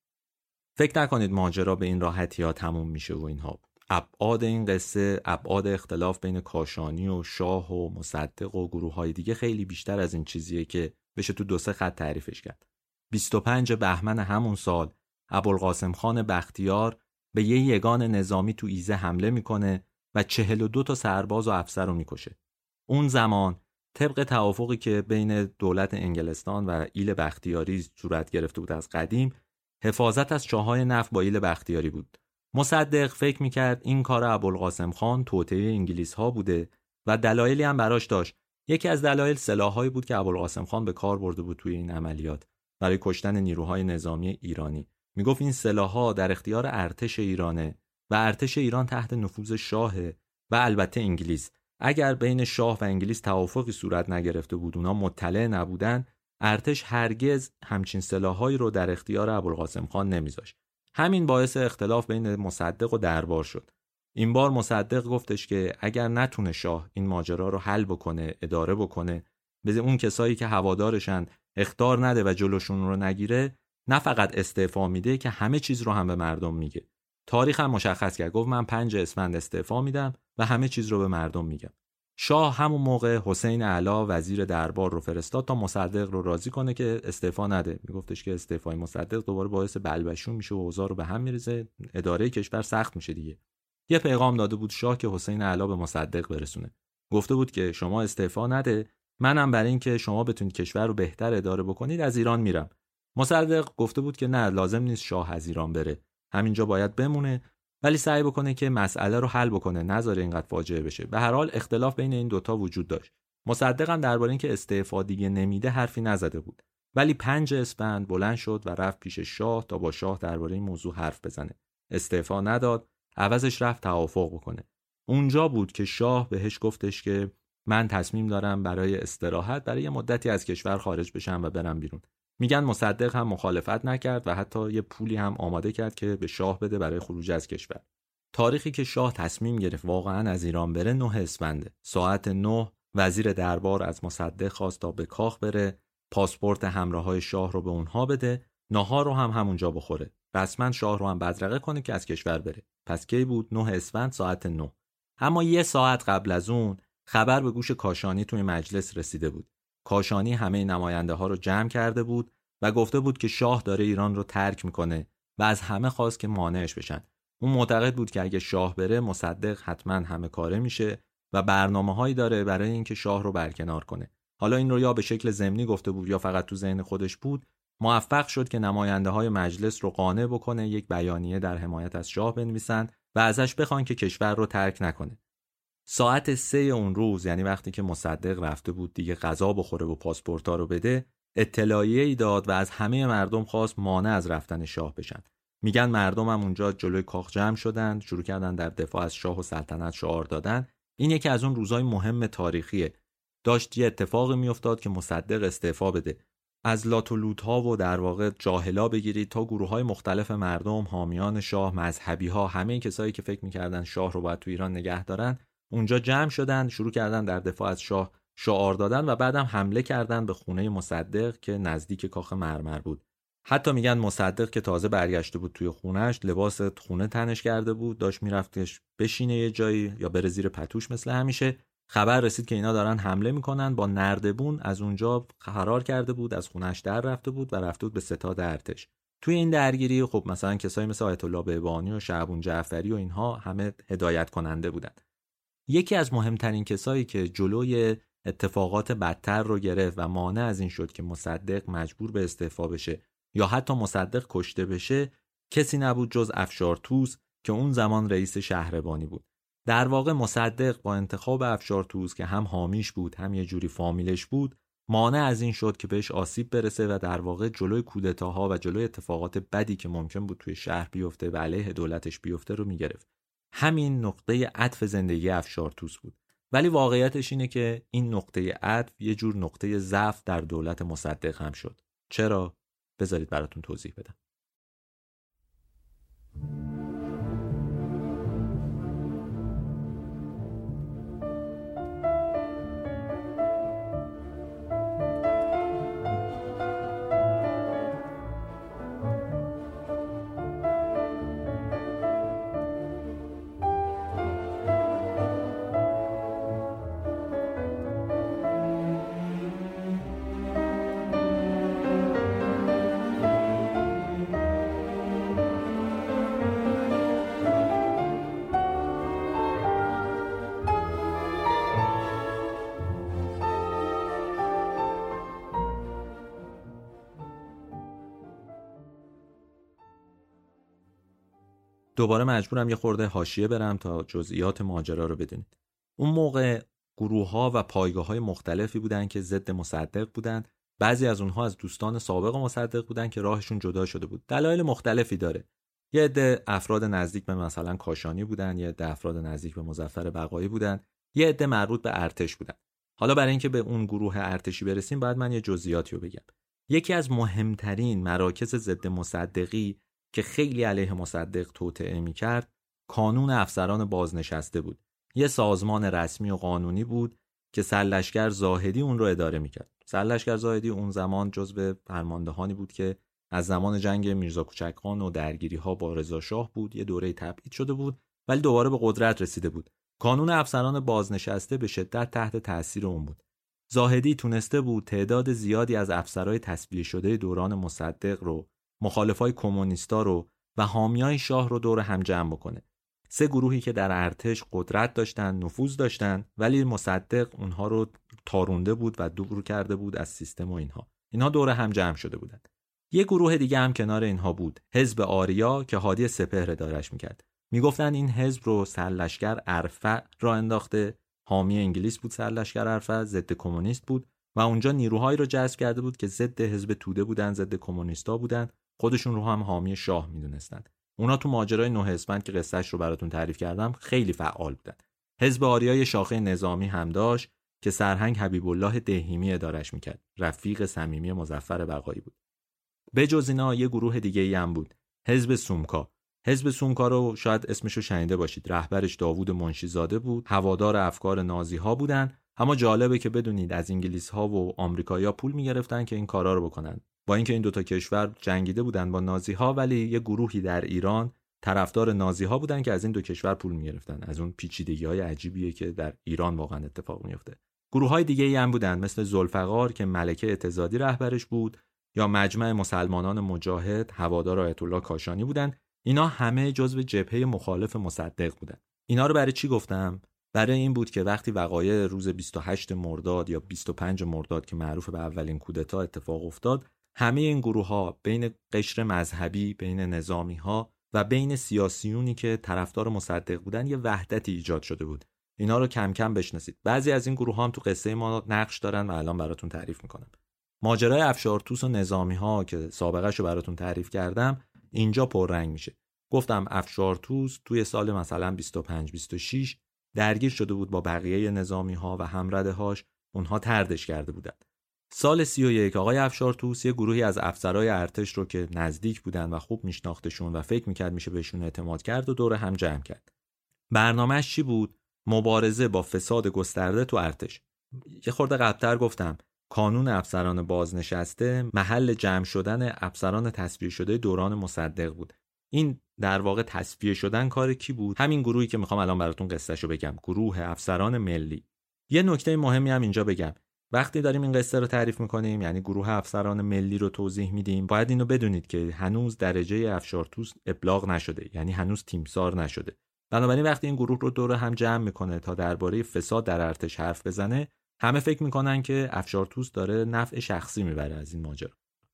فکر نکنید ماجرا به این راحتی ها تموم میشه و اینها. ابعاد این قصه ابعاد اختلاف بین کاشانی و شاه و مصدق و گروه های دیگه خیلی بیشتر از این چیزیه که بشه تو دو سه خط تعریفش کرد. 25 بهمن همون سال ابوالقاسم خان بختیار به یه یگان نظامی تو ایزه حمله می‌کنه و 42 تا سرباز و افسر رو می‌کشه. اون زمان طبق توافقی که بین دولت انگلستان و ایل بختیاری صورت گرفته بود از قدیم حفاظت از چاهای نفت با ایل بختیاری بود. مصدق فکر می‌کرد این کار ابوالقاسم خان توطئه انگلیس ها بوده و دلایلی هم براش داشت. یکی از دلایل سلاحهایی بود که ابوالقاسم خان به کار برده بود توی این عملیات برای کشتن نیروهای نظامی ایرانی. می‌گفت این سلاحها در اختیار ارتش ایرانه و ارتش ایران تحت نفوذ شاهه و البته انگلیس. اگر بین شاه و انگلیس توافقی صورت نگرفته بود اونا مطلع نبودن ارتش هرگز همچین سلاحهایی رو در اختیار ابوالقاسم خان نمیذاشت. همین باعث اختلاف بین مصدق و دربار شد. این بار مصدق گفتش که اگر نتونه شاه این ماجرا رو حل بکنه اداره بکنه به اون کسایی که هوادارشن اختار نده و جلوشون رو نگیره نه فقط استعفا میده که همه چیز رو هم به مردم میگه. تاریخ هم مشخص کرد. گفت من پنج اسفند استعفا میدم و همه چیز رو به مردم میگم. شاه همون موقع حسین علا وزیر دربار رو فرستاد تا مصدق رو راضی کنه که استعفا نده. میگفتش که استعفای مصدق دوباره باعث بلبشون میشه و اوضاع رو به هم میریزه. اداره کشور سخت میشه دیگه. یه پیغام داده بود شاه که حسین علا به مصدق برسونه. گفته بود که شما استعفا نده. منم برای اینکه شما بتونید کشور رو بهتر اداره بکنید از ایران میرم. مصدق گفته بود که نه لازم نیست شاه از ایران بره. همینجا باید بمونه ولی سعی بکنه که مسئله رو حل بکنه نذاره اینقدر فاجعه بشه. به هر حال اختلاف بین این دوتا وجود داشت. مصدقم درباره اینکه استعفا دیگه نمیده حرفی نزده بود. ولی پنج اسفند بلند شد و رفت پیش شاه تا با شاه درباره این موضوع حرف بزنه. استعفا نداد عوضش رفت توافق بکنه. اونجا بود که شاه بهش گفتش که من تصمیم دارم برای استراحت برای مدتی از کشور خارج بشم و برم بیرون. میگن مصدق هم مخالفت نکرد و حتی یه پولی هم آماده کرد که به شاه بده برای خروج از کشور. تاریخی که شاه تصمیم گرفت واقعا از ایران بره نه اسفنده ساعت نه وزیر دربار از مصدق خواست تا به کاخ بره پاسپورت همراه های شاه رو به اونها بده ناهار رو هم همونجا بخوره. رسما شاه رو هم بدرقه کنه که از کشور بره. پس کی بود؟ نه اسفند ساعت نه. اما یه ساعت قبل از اون خبر به گوش کاشانی توی مجلس رسیده بود. کاشانی همه نماینده ها رو جمع کرده بود و گفته بود که شاه داره ایران رو ترک می‌کنه و از همه خواست که مانعش بشن. اون معتقد بود که اگه شاه بره مصدق حتما همه کاره میشه و برنامه هایی داره برای اینکه شاه رو برکنار کنه. حالا این رو یا به شکل ضمنی گفته بود یا فقط تو ذهن خودش بود موفق شد که نماینده های مجلس رو قانع بکنه یک بیانیه در حمایت از شاه بنویسن و ازش بخوان که کشور رو ترک نکنه. ساعت سه اون روز یعنی وقتی که مصدق رفته بود دیگه غذا بخوره و پاسپورتا رو بده اطلاعیه ای داد و از همه مردم خواست مانع از رفتن شاه بشن. میگن مردم هم اونجا جلوی کاخ جمع شدند شروع کردن در دفاع از شاه و سلطنت شعار دادن. این یکی از اون روزهای مهم تاریخیه. داشت یه اتفاقی میافتاد که مصدق استعفا بده. از لات ها و در واقع جاهلا بگیرید تا گروه های مختلف مردم حامیان شاه مذهبی ها همه کسایی که فکر می‌کردن شاه رو باید تو ایران نگه دارن اونجا جمع شدن شروع کردن در دفاع از شاه شعار دادن و بعدم حمله کردن به خونه مصدق که نزدیک کاخ مرمر بود. حتی میگن مصدق که تازه برگشته بود توی خونش لباس خونه تنش کرده بود داشت میرفتش بشینه یه جایی یا بره زیر پتوش مثل همیشه. خبر رسید که اینا دارن حمله می‌کنن با نردبون از اونجا فرار کرده بود از خونش در رفته بود و رفته بود به ستاد ارتش. توی این درگیری خب مثلا کسایی مثل آیت الله بهبانی و شعبون جعفری و اینها همه هدایت کننده بودند. یکی از مهمترین کسایی که جلوی اتفاقات بدتر رو گرفت و مانع از این شد که مصدق مجبور به استعفا بشه یا حتی مصدق کشته بشه کسی نبود جز افشارتوس که اون زمان رئیس شهربانی بود. در واقع مصدق با انتخاب افشارتوس که هم حامیش بود هم یه جوری فامیلش بود مانع از این شد که بهش آسیب برسه و در واقع جلوی کودتاها و جلوی اتفاقات بدی که ممکن بود توی شهر بیفته و علیه دولتش بیفته رو می‌گرفت. همین نقطه عطف زندگی افشارتوس بود. ولی واقعیتش اینه که این نقطه عطف یه جور نقطه ضعف در دولت مصدق هم شد. چرا؟ بذارید براتون توضیح بدم. دوباره مجبورم یه خورده حاشیه برم تا جزئیات ماجرا رو بدونید. اون موقع گروه ها و پایگاه های مختلفی بودن که ضد مصدق بودن بعضی از اونها از دوستان سابق مصدق بودن که راهشون جدا شده بود. دلایل مختلفی داره. یه عده افراد نزدیک به مثلا کاشانی بودن یه عده افراد نزدیک به مزفر بقایی بودن یه عده مربوط به ارتش بودن. حالا برای اینکه به اون گروه ارتشی برسیم باید من یه جزئیاتی رو بگم. یکی از مهمترین مراکز ضد مصدقی که خیلی علیه مصدق توطعه می کرد کانون افسران بازنشسته بود. یه سازمان رسمی و قانونی بود که سرلشکر زاهدی اون رو اداره می‌کرد. سرلشکر زاهدی اون زمان جزو فرماندهانی بود که از زمان جنگ میرزا کوچکخان و درگیری ها با رضا شاه بود یه دوره تبعید شده بود ولی دوباره به قدرت رسیده بود. کانون افسران بازنشسته به شدت تحت تاثیر اون بود. زاهدی تونسته بود تعداد زیادی از افسرهای تصویه شده دوران مصدق رو مخالفای کمونیستا رو و حامیای شاه رو دور هم جمع بکنه. سه گروهی که در ارتش قدرت داشتن نفوذ داشتن ولی مصدق اونها رو تارونده بود و دور کرده بود از سیستم و اینها. اینها دور هم جمع شده بودند یه گروه دیگه هم کنار اینها بود حزب آریا که هادی سپهر دارش می‌کرد. می‌گفتن این حزب رو سرلشکر ارفع را انداخته. حامی انگلیس بود سرلشکر ارفع ضد کمونیست بود و اونجا نیروهایی رو جذب کرده بود که ضد حزب توده بودن ضد کمونیستا بودن. خودشون رو هم حامی شاه می‌دونستند اونا تو ماجرای نه اسفند که قصهش رو براتون تعریف کردم خیلی فعال بودن. حزب آریای شاخه نظامی هم داشت که سرهنگ حبیب الله دهیمی ادارش می‌کرد. رفیق صمیمی مزفر بقایی بود. به جز اینا یه گروه دیگه ای هم بود. حزب سومکا. حزب سومکا رو شاید اسمش رو شنیده باشید. رهبرش داوود منشیزاده بود. هوادار افکار نازی ها بودن. اما جالبه که بدونید از انگلیس ها و آمریکایی‌ها پول می‌گرفتن که این کارا رو بکنن. با اینکه این دوتا کشور جنگیده بودن با نازی ها ولی یه گروهی در ایران طرفدار نازی ها بودن که از این دو کشور پول می‌گرفتن. از اون پیچیدگی های عجیبیه که در ایران واقعا اتفاق میفته گروه های دیگه ای هم بودن مثل زلفقار که ملکه اعتزادی رهبرش بود یا مجمع مسلمانان مجاهد هوادار آیت الله کاشانی بودن. اینا همه جزو جبهه مخالف مصدق بودن. اینا رو برای چی گفتم؟ برای این بود که وقتی وقایع روز 28 مرداد یا 25 مرداد که معروف به اولین کودتا اتفاق افتاد همه این گروه ها بین قشر مذهبی بین نظامی ها و بین سیاسیونی که طرفدار مصدق بودن یه وحدتی ایجاد شده بود. اینا رو کم کم بشناسید. بعضی از این گروه ها هم تو قصه ما نقش دارن و الان براتون تعریف می‌کنم. ماجرای افشارتوس و نظامی ها که سابقه رو براتون تعریف کردم اینجا پررنگ میشه. گفتم افشارتوس توی سال مثلا 25 26 درگیر شده بود با بقیه نظامی ها و همرده هاش اونها تردش کرده بودند. سال 31 آقای افشارتوس یه گروهی از افسرهای ارتش رو که نزدیک بودن و خوب میشناختشون و فکر می‌کرد میشه بهشون اعتماد کرد و دور هم جمع کرد. برنامهش چی بود؟ مبارزه با فساد گسترده تو ارتش. یه خورده قبلتر گفتم کانون افسران بازنشسته محل جمع شدن افسران تصویه شده دوران مصدق بود. این در واقع تصفیه شدن کار کی بود؟ همین گروهی که می‌خوام الان براتون قصهشو بگم. گروه افسران ملی. یه نکته مهمی هم اینجا بگم. وقتی داریم این قصه رو تعریف می‌کنیم یعنی گروه افسران ملی رو توضیح میدیم باید اینو بدونید که هنوز درجه افشارتوس ابلاغ نشده یعنی هنوز تیمسار نشده. بنابراین وقتی این گروه رو دور هم جمع می‌کنه تا درباره فساد در ارتش حرف بزنه همه فکر می‌کنن که افشارتوس داره نفع شخصی می‌بره از این ماجرا.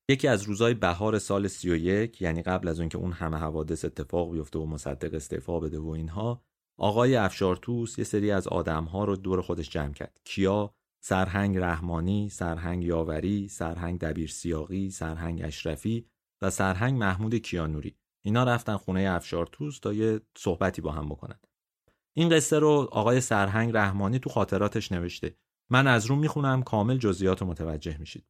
یکی از روزهای بهار سال 31 یعنی قبل از اون که اون همه حوادث اتفاق بیفته و مصدق استعفا بده و اینها آقای افشارتوس یه سری از آدمها رو دور خودش جمع کرد. کیا؟ سرهنگ رحمانی، سرهنگ یاوری، سرهنگ دبیر سیاقی، سرهنگ اشرفی و سرهنگ محمود کیانوری. اینا رفتن خونه افشارتوس تا یه صحبتی با هم بکنن. این قصه رو آقای سرهنگ رحمانی تو خاطراتش نوشته. من از رو می‌خونم کامل جزئیات متوجه میشید.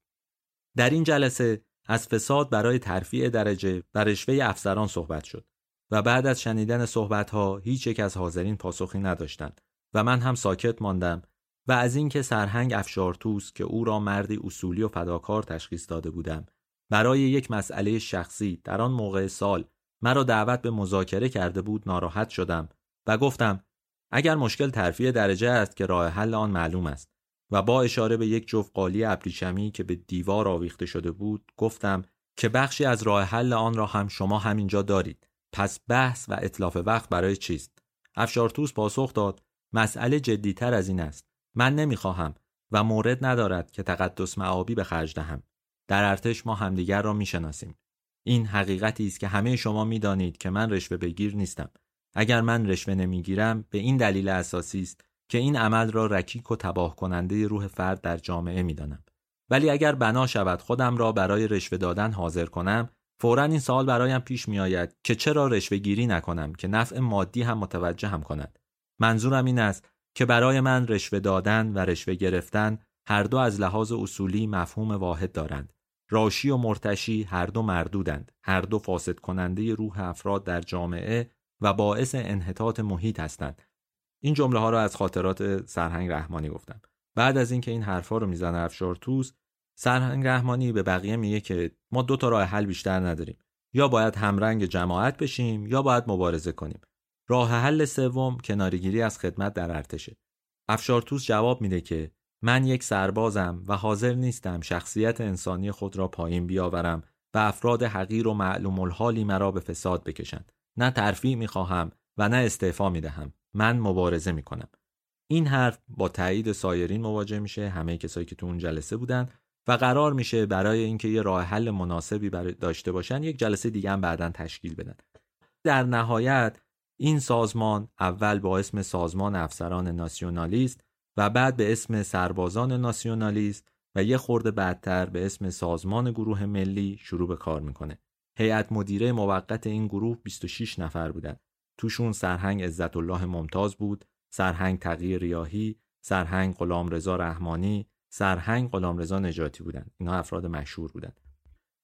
در این جلسه از فساد برای ترفیع درجه و رشوه افسران صحبت شد و بعد از شنیدن صحبت ها هیچ یک از حاضرین پاسخی نداشتند و من هم ساکت ماندم و از اینکه سرهنگ افشارتوس که او را مردی اصولی و فداکار تشخیص داده بودم برای یک مسئله شخصی در آن موقع سال مرا دعوت به مذاکره کرده بود ناراحت شدم و گفتم اگر مشکل ترفیع درجه است که راه حل آن معلوم است. و با اشاره به یک جفت قالی ابریشمی که به دیوار آویخته شده بود گفتم که بخشی از راه حل آن را هم شما همینجا دارید. پس بحث و اطلاف وقت برای چیست؟ افشارتوس پاسخ داد مسئله جدیتر از این است. من نمی‌خواهم و مورد ندارد که تقدس معابی به خرج دهم. در ارتش ما همدیگر را می‌شناسیم. این حقیقتی است که همه شما می‌دانید که من رشوه بگیر نیستم. اگر من رشوه نمی‌گیرم به این دلیل اساسی است که این عمل را رکیک و تباه کننده روح فرد در جامعه می‌دانم. ولی اگر بنا شود خودم را برای رشوه دادن حاضر کنم فورا این سوال برایم پیش می آید که چرا رشوه گیری نکنم که نفع مادی هم متوجه هم کند. منظورم این است که برای من رشوه دادن و رشوه گرفتن هر دو از لحاظ اصولی مفهوم واحد دارند. راشی و مرتشی هر دو مردودند. هر دو فاسد کننده روح افراد در جامعه و باعث انحطاط محیط هستند. این جمله ها رو از خاطرات سرهنگ رحمانی گفتم. بعد از اینکه این حرفا رو می‌زنه افشار توس سرهنگ رحمانی به بقیه میگه که ما دو تا راه حل بیشتر نداریم. یا باید همرنگ جماعت بشیم یا باید مبارزه کنیم. راه حل سوم کنارگیری از خدمت در ارتشه. افشارتوس جواب میده که من یک سربازم و حاضر نیستم شخصیت انسانی خود را پایین بیاورم و افراد حقیر و معلوم الحالی مرا به فساد بکشند. نه ترفیع می‌خواهم و نه استعفا می‌دهم. من مبارزه می‌کنم این حرف با تایید سایرین مواجه میشه همه کسایی که تو اون جلسه بودن و قرار میشه برای اینکه یه راه حل مناسبی برای داشته باشن یک جلسه دیگه هم بعدا تشکیل بدن در نهایت این سازمان اول با اسم سازمان افسران ناسیونالیست و بعد به اسم سربازان ناسیونالیست و یه خورده بعدتر به اسم سازمان گروه ملی شروع به کار می‌کنه. هیئت مدیره موقت این گروه 26 نفر بودند. توشون سرهنگ عزت الله ممتاز بود، سرهنگ تغییر ریاهی، سرهنگ غلامرضا رحمانی، سرهنگ غلامرضا نجاتی بودند. اینا افراد مشهور بودند.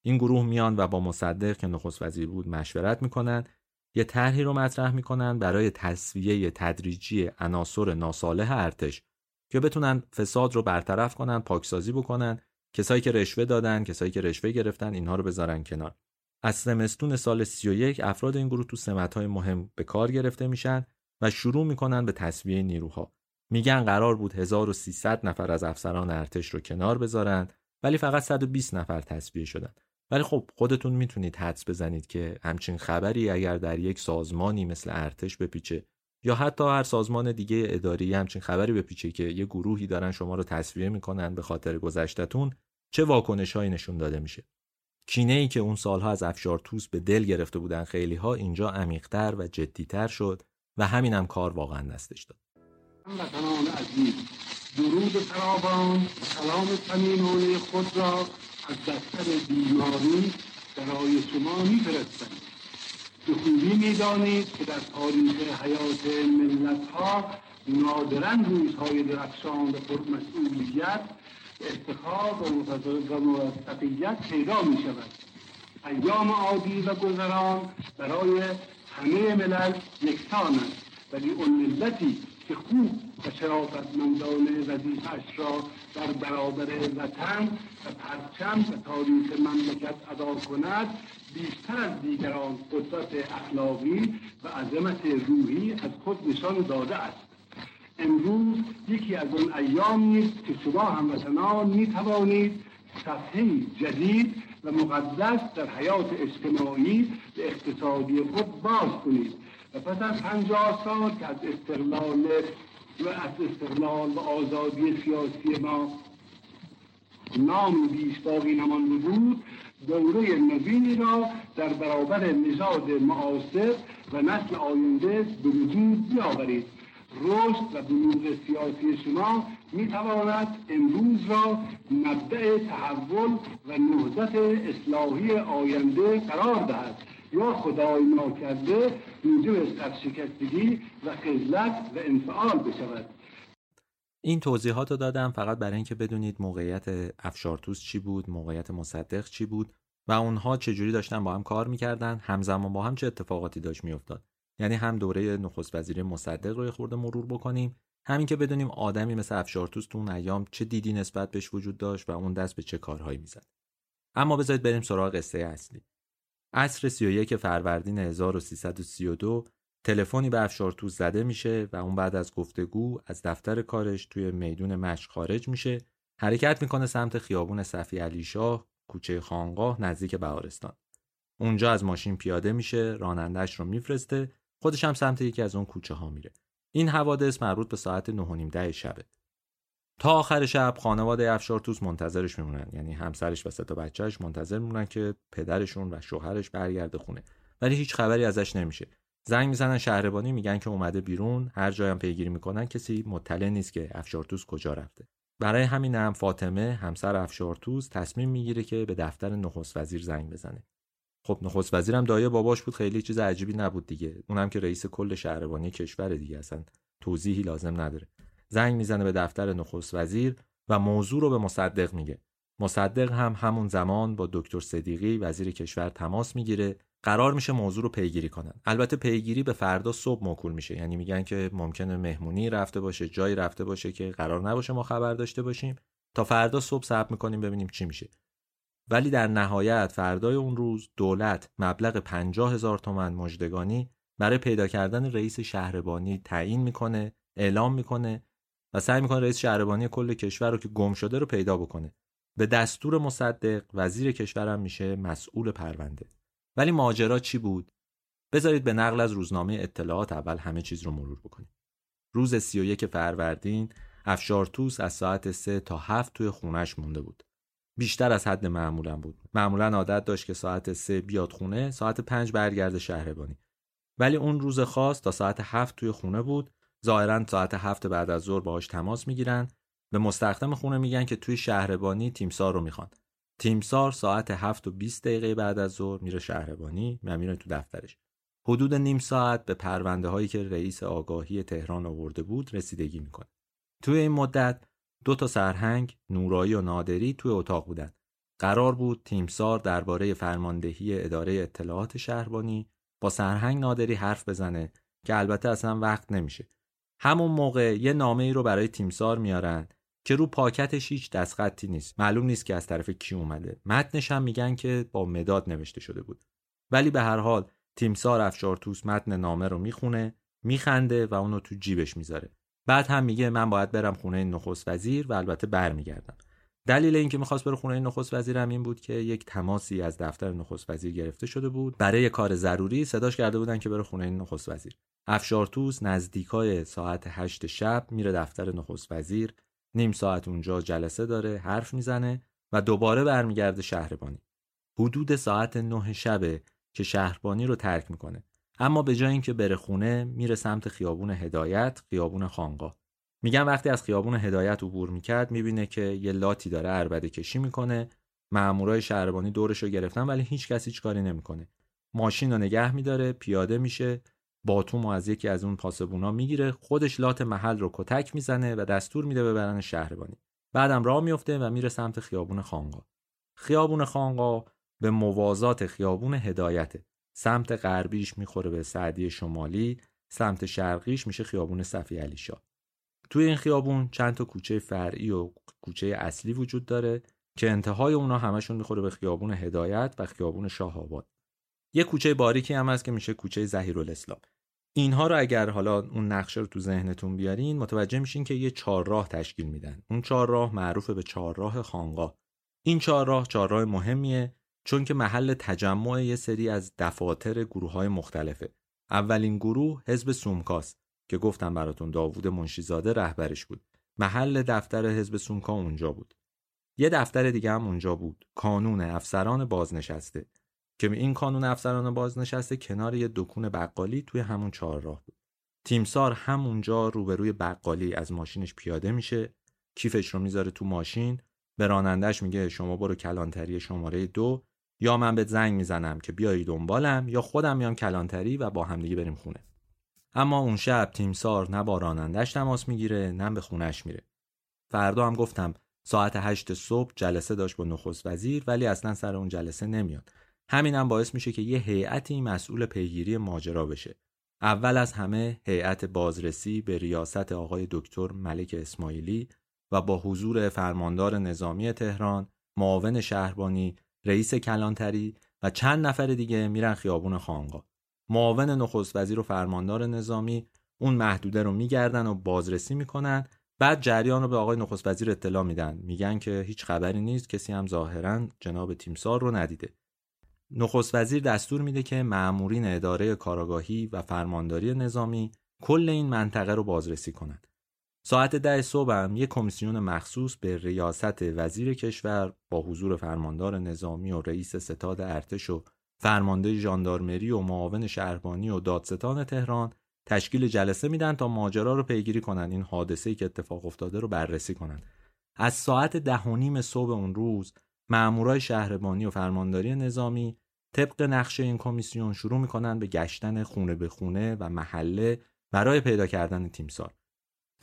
این گروه میان و با مصدق که نخست وزیر بود مشورت می‌کنند یه طرحی رو مطرح می‌کنن برای تصویه تدریجی عناصر ناصالح ارتش که بتونن فساد رو برطرف کنن پاکسازی بکنن کسایی که رشوه دادن کسایی که رشوه گرفتن اینها رو بذارن کنار از سمستون سال 31 افراد این گروه تو سمت‌های مهم به کار گرفته میشن و شروع می‌کنن به تصویه نیروها. میگن قرار بود 1300 نفر از افسران ارتش رو کنار بذارن ولی فقط 120 نفر تصویه شدن. ولی خب خودتون می‌تونید حدس بزنید که همچین خبری اگر در یک سازمانی مثل ارتش بپیچه یا حتی هر سازمان دیگه اداری همچین خبری بپیچه که یه گروهی دارن شما رو تصویه می‌کنن به خاطر گذشتتون چه واکنش هایی نشون داده میشه؟ کینه ای که اون سالها از افشار توس به دل گرفته بودن خیلی ها اینجا عمیقتر و جدیتر شد و همین هم کار واقعا دستش داد. هموطنان عزیز درود فراوان سلام صمیمانه خود را از دفتر بیماری برای شما میفرستم. به خوبی می‌دانید که در تاریخ حیات ملت ها نادرا روزهای درخشان و پرمسئولیت افتخار و موفقیت پیدا می شود. ایام عادی و گذران برای همه ملل یکسان است ولی اون ملتی که خوب و شرافتمندانه وظیفهاش را در برابر وطن و پرچم و تاریخ مملکت ادا کند بیشتر از دیگران قدرت اخلاقی و عظمت روحی از خود نشان داده است. امروز یکی از اون ایام نیست که شما هموطنان می توانید صفحه جدید و مقدس در حیات اجتماعی و اقتصادی خود باز کنید. و پس از پنجاه سال که از استقلال و از استقلال و آزادی سیاسی ما نام بیش باقی نمانده بود دوره نوینی را در برابر نژاد معاصر و نسل آینده به وجود بیاورید. رشد و بلوغ سیاسی شما می تواند امروز را مبدع تحول و نهضت اصلاحی آینده قرار دهد. یا خدای ناکرده موجب سرشکستگی و خجلت و انفعال بشود. این توضیحات رو دادم فقط برای اینکه بدونید موقعیت افشارتوس چی بود موقعیت مصدق چی بود و اونها چجوری داشتن با هم کار می‌کردن همزمان با هم چه اتفاقاتی داشت میافتاد. یعنی هم دوره نخست وزیری مصدق رو خورده مرور بکنیم همین که بدونیم آدمی مثل افشارتوس تو اون ایام چه دیدی نسبت بهش وجود داشت و اون دست به چه کارهایی می‌زد. اما بذارید بریم سراغ قصه اصلی. عصر 31 فروردین 1332 تلفنی به افشارتوس زده میشه و اون بعد از گفتگو از دفتر کارش توی میدون مشق خارج میشه حرکت می‌کنه سمت خیابون صفی علی شاه کوچه خانقاه نزدیک بهارستان. اونجا از ماشین پیاده میشه رانندش رو میفرسته خودش هم سمت یکی از اون کوچه ها میره. این حوادث مربوط به ساعت 9 ده شبه. تا آخر شب خانواده افشارتوس منتظرش میمونن. یعنی همسرش و سه تا بچهش منتظر میمونن که پدرشون و شوهرش برگرده خونه. ولی هیچ خبری ازش نمیشه. زنگ می‌زنن شهربانی میگن که اومده بیرون. هر جایم پیگیری می‌کنن کسی مطلع نیست که افشارتوس کجا رفته. برای همین هم فاطمه همسر افشارتوس تصمیم می‌گیره که به دفتر نخست وزیر زنگ بزنه. خب نخست وزیرم دایه باباش بود خیلی چیز عجیبی نبود دیگه. اونم که رئیس کل شهربانی کشور دیگه اصلا توضیحی لازم نداره. زنگ می‌زنه به دفتر نخست وزیر و موضوع رو به مصدق میگه. مصدق هم همون زمان با دکتر صدیقی وزیر کشور تماس می‌گیره. قرار میشه موضوع رو پیگیری کنن. البته پیگیری به فردا صبح موکول میشه. یعنی میگن که ممکنه مهمونی رفته باشه جایی رفته باشه که قرار نباشه ما خبر داشته باشیم. تا فردا صبح صبر می‌کنیم ببینیم چی میشه. ولی در نهایت فردای اون روز دولت مبلغ پنجاه هزار تومن مجدگانی برای پیدا کردن رئیس شهربانی تعیین می‌کنه اعلام می‌کنه و سعی می‌کنه رئیس شهربانی کل کشور رو که گم شده رو پیدا بکنه. به دستور مصدق وزیر کشورم میشه مسئول پرونده. ولی ماجرا چی بود؟ بذارید به نقل از روزنامه اطلاعات اول همه چیز رو مرور بکنیم. روز 31 فروردین افشارتوس از ساعت 3 تا 7 توی خونش مونده بود. بیشتر از حد معمولا بود. معمولا عادت داشت که ساعت 3 بیاد خونه ساعت 5 برگرده شهربانی. ولی اون روز خاص تا ساعت 7 توی خونه بود. ظاهرا ساعت 7 بعد از ظهر باهاش تماس می‌گیرن. به مستخدم خونه میگن که توی شهربانی تیمسار رو می‌خوان. تیمسار ساعت 7 و 20 دقیقه بعد از ظهر میره شهربانی و میره تو دفترش. حدود نیم ساعت به پرونده هایی که رئیس آگاهی تهران آورده بود رسیدگی می‌کنه. توی این مدت دو تا سرهنگ نورایی و نادری توی اتاق بودن. قرار بود تیمسار درباره فرماندهی اداره اطلاعات شهربانی با سرهنگ نادری حرف بزنه که البته اصلا وقت نمیشه. همون موقع یه نامه ای رو برای تیمسار میارن که رو پاکتش هیچ دستخطی نیست. معلوم نیست که از طرف کی اومده. متنش هم میگن که با مداد نوشته شده بود. ولی به هر حال تیمسار افشارتوس متن نامه رو می‌خونه میخنده و اونو تو جیبش می‌ذاره. بعد هم میگه من باید برم خونه نخست وزیر و البته برمیگردم. دلیل اینکه می‌خواست بره خونه نخست وزیر هم این بود که یک تماسی از دفتر نخست وزیر گرفته شده بود. برای کار ضروری صداش کرده بودن که بره خونه نخست وزیر. افشارتوس نزدیکای ساعت هشت شب میره دفتر نخست وزیر. نیم ساعت اونجا جلسه داره حرف می‌زنه و دوباره برمیگرده شهربانی. حدود ساعت نه شبه که شهربانی رو ترک می‌کنه. اما به جای اینکه بره خونه میره سمت خیابون هدایت خیابون خانقاه میگن وقتی از خیابون هدایت عبور می‌کرد می‌بینه که یه لاتی داره عربده کشی می‌کنه. مامورای شهربانی دورش رو گرفتن ولی هیچ کسی هیچ کاری نمی‌کنه. ماشین رو نگه میداره پیاده میشه. باتوم از یکی از اون پاسبونا می‌گیره. خودش لات محل رو کتک می‌زنه و دستور میده ببرن شهربانی. بعدم راه میفته و میره سمت خیابون خانقا. خیابون خانقا به موازات خیابون هدایته. سمت غربیش می‌خوره به سعدی شمالی سمت شرقیش میشه خیابون صفی علی شاه. توی این خیابون چند تا کوچه فرعی و کوچه اصلی وجود داره که انتهای اونا همشون می‌خوره به خیابون هدایت و خیابون شاه آباد. یه کوچه باریکی هم هست که میشه کوچه الاسلام اینها رو اگر حالا اون نقشه رو تو ذهنتون بیارین متوجه میشین که یه چهارراه تشکیل میدن. اون چهارراه معروف به چهارراه خانقاه. این چهارراه چهارراه مهمیه چون که محل تجمع یه سری از دفاتر گروه های مختلفه. اولین گروه حزب سومکاست که گفتم براتون داوود منشیزاده رهبرش بود. محل دفتر حزب سومکا اونجا بود. یه دفتر دیگه هم اونجا بود. کانون افسران بازنشسته. که این کانون افسران بازنشسته کنار یه دکون بقالی توی همون چهارراه بود. تیمسار همونجا روبروی بقالی از ماشینش پیاده میشه. کیفش رو می‌ذاره تو ماشین. به رانندش میگه شما برو کلانتری شماره دو. یا من به زنگ می‌زنم که بیایی دنبالم یا خودم میام کلانتری و با همدیگه بریم خونه. اما اون شب تیمسار نه با رانندش تماس می‌گیره نه به خونش میره. فردا هم گفتم ساعت هشت صبح جلسه داشت با نخست وزیر ولی اصلا سر اون جلسه نمیاد. همینم باعث میشه که یه هیئتی مسئول پیگیری ماجرا بشه. اول از همه هیئت بازرسی به ریاست آقای دکتر ملک اسماعیلی و با حضور فرماندار نظامی تهران معاون شهربانی رئیس کلانتری و چند نفر دیگه میرن خیابون خانقا. معاون نخست وزیر و فرماندار نظامی اون محدوده رو میگردن و بازرسی می‌کنن. بعد جریان رو به آقای نخست وزیر اطلاع میدن. میگن که هیچ خبری نیست کسی هم ظاهرا جناب تیمسار رو ندیده. نخست وزیر دستور میده که مأمورین اداره کاراگاهی و فرمانداری نظامی کل این منطقه رو بازرسی کنند. ساعت ده صبح هم یک کمیسیون مخصوص به ریاست وزیر کشور با حضور فرماندار نظامی و رئیس ستاد ارتش و فرمانده ژاندارمری و معاون شهربانی و دادستان تهران تشکیل جلسه میدن تا ماجرا رو پیگیری کنن این حادثه ای که اتفاق افتاده رو بررسی کنند. از ساعت ده و نیم صبح اون روز مامورای شهربانی و فرمانداری نظامی طبق نقشه این کمیسیون شروع می‌کنن به گشتن خونه به خونه و محله برای پیدا کردن تیمسار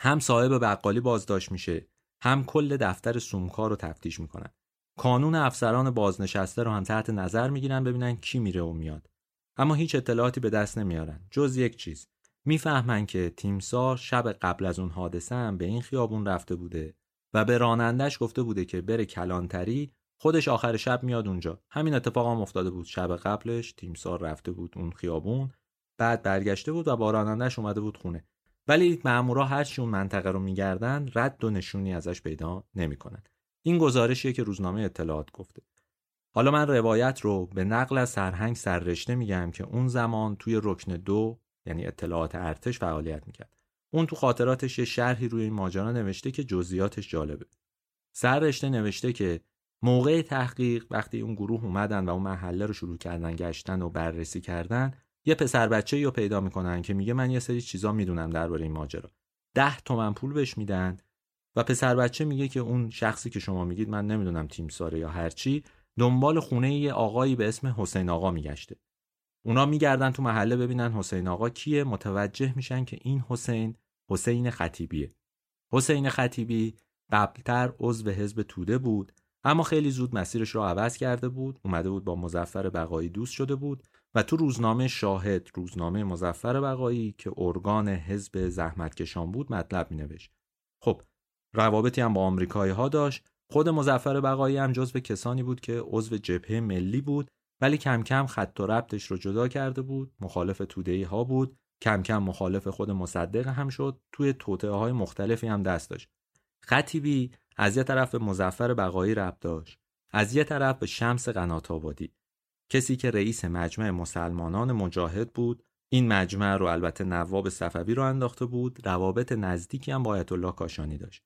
هم صاحب بقالی بازداشت میشه هم کل دفتر سومکار رو تفتیش می‌کنن. کانون افسران بازنشسته رو هم تحت نظر می‌گیرن ببینن کی میره و میاد. اما هیچ اطلاعاتی به دست نمیارن. جز یک چیز. می‌فهمن که تیمسار شب قبل از اون حادثه هم به این خیابون رفته بوده و به رانندش گفته بوده که بره کلانتری خودش آخر شب میاد اونجا. همین اتفاق هم افتاده بود. شب قبلش تیمسار رفته بود اون خیابون بعد برگشته بود و با رانندش اومده بود خونه. ولی مامورا هر اون منطقه رو میگردن رد و نشونی ازش پیدا نمی‌کنن. این گزارشیه که روزنامه اطلاعات گفته. حالا من روایت رو به نقل از سرهنگ سررشته میگم که اون زمان توی رکن دو یعنی اطلاعات ارتش فعالیت می‌کرد. اون تو خاطراتش یه شرحی روی این ماجرا نوشته که جزئیاتش جالبه. سررشته نوشته که موقع تحقیق وقتی اون گروه اومدن و اون محله رو شروع کردن گشتن و بررسی کردن یه پسر بچه رو پیدا می‌کنن که میگه من یه سری چیزا می‌دونم درباره این ماجرا. ده تومن پول بهش میدن و پسر بچه میگه که اون شخصی که شما میگید من نمی‌دونم تیم ساره یا هرچی دنبال خونه یه آقایی به اسم حسین آقا میگشته. اونا میگردن تو محله ببینن حسین آقا کیه متوجه میشن که این حسین حسین خطیبیه. حسین خطیبی قبلتر عضو حزب توده بود اما خیلی زود مسیرش رو عوض کرده بود اومده بود با مزفر بقایی دوست شده بود و تو روزنامه شاهد روزنامه مزفر بقایی که ارگان حزب زحمتکشان بود مطلب می نوشت خب روابطی هم با آمریکایی ها داشت. خود مزفر بقایی هم جزو کسانی بود که عضو جبهه ملی بود ولی کم کم خط و ربطش رو جدا کرده بود مخالف توده ها بود. کم کم مخالف خود مصدق هم شد. توی توطعه های مختلفی هم دست داشت. خطیبی از یه طرف به مزفر بقایی رب داشت از یه طرف به شمس قنات آبادی کسی که رئیس مجمع مسلمانان مجاهد بود این مجمع رو البته نواب صفوی رو انداخته بود روابط نزدیکی هم با آیت الله کاشانی داشت.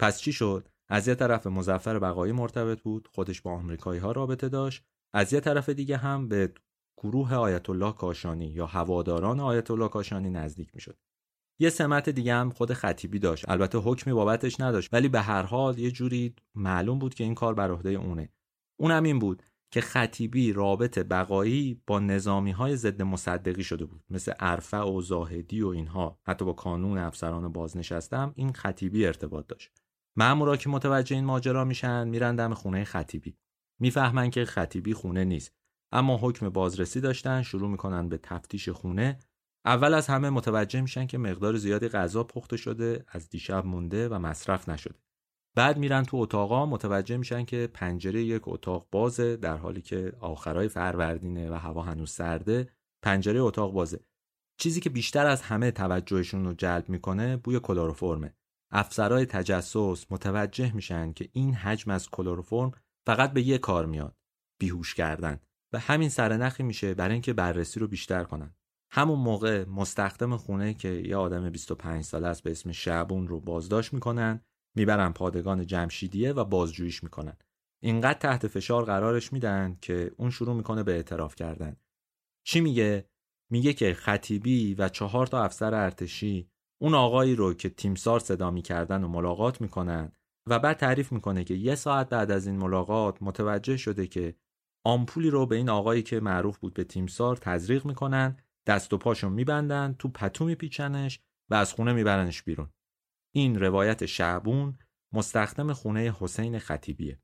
پس چی شد؟ از یه طرف مزفر بقایی مرتبط بود خودش با آمریکایی ها رابطه داشت از یه طرف دیگه هم به گروه آیت الله کاشانی یا هواداران آیت الله کاشانی نزدیک می‌شد. یه سمت دیگه هم خود خطیبی داشت. البته حکمی بابتش نداشت ولی به هر حال یه جوری معلوم بود که این کار بر عهده اونه. اونم این بود. که خطیبی رابط بقایی با نظامی های ضد مصدقی شده بود. مثل عرفه و زاهدی و اینها. حتی با کانون افسران بازنشستم این خطیبی ارتباط داشت. مامورا که متوجه این ماجرا میشن میرن دم خونه خطیبی. می‌فهمن که خطیبی خونه نیست. اما حکم بازرسی داشتن شروع می‌کنن به تفتیش خونه. اول از همه متوجه میشن که مقدار زیادی غذا پخته شده از دیشب مونده و مصرف نشده. بعد میرن تو اتاقا متوجه میشن که پنجره یک اتاق بازه در حالی که آخرای فروردینه و هوا هنوز سرده پنجره اتاق بازه. چیزی که بیشتر از همه توجهشون رو جلب می‌کنه بوی کلروفرمه افسرهای تجسس متوجه میشن که این حجم از کلروفرم فقط به یه کار میاد بیهوش کردن. و همین سرنخی میشه برای اینکه بررسی رو بیشتر کنن. همون موقع مستخدم خونه که یه آدم 25 ساله است به اسم شعبون رو بازداشت می‌کنن. می‌برن پادگان جمشیدیه و بازجوییش می‌کنن. اینقدر تحت فشار قرارش میدن که اون شروع می‌کنه به اعتراف کردن. چی میگه؟ میگه که خطیبی و چهار تا افسر ارتشی اون آقایی رو که تیمسار صدا می‌کردن و ملاقات می‌کنن و بعد تعریف می‌کنه که یه ساعت بعد از این ملاقات متوجه شده که آمپولی رو به این آقایی که معروف بود به تیمسار تزریق می‌کنن دست و پاشو میبندن تو پتو میپیچنش و از خونه میبرنش بیرون. این روایت شعبون مستخدم خونه حسین خطیبیه.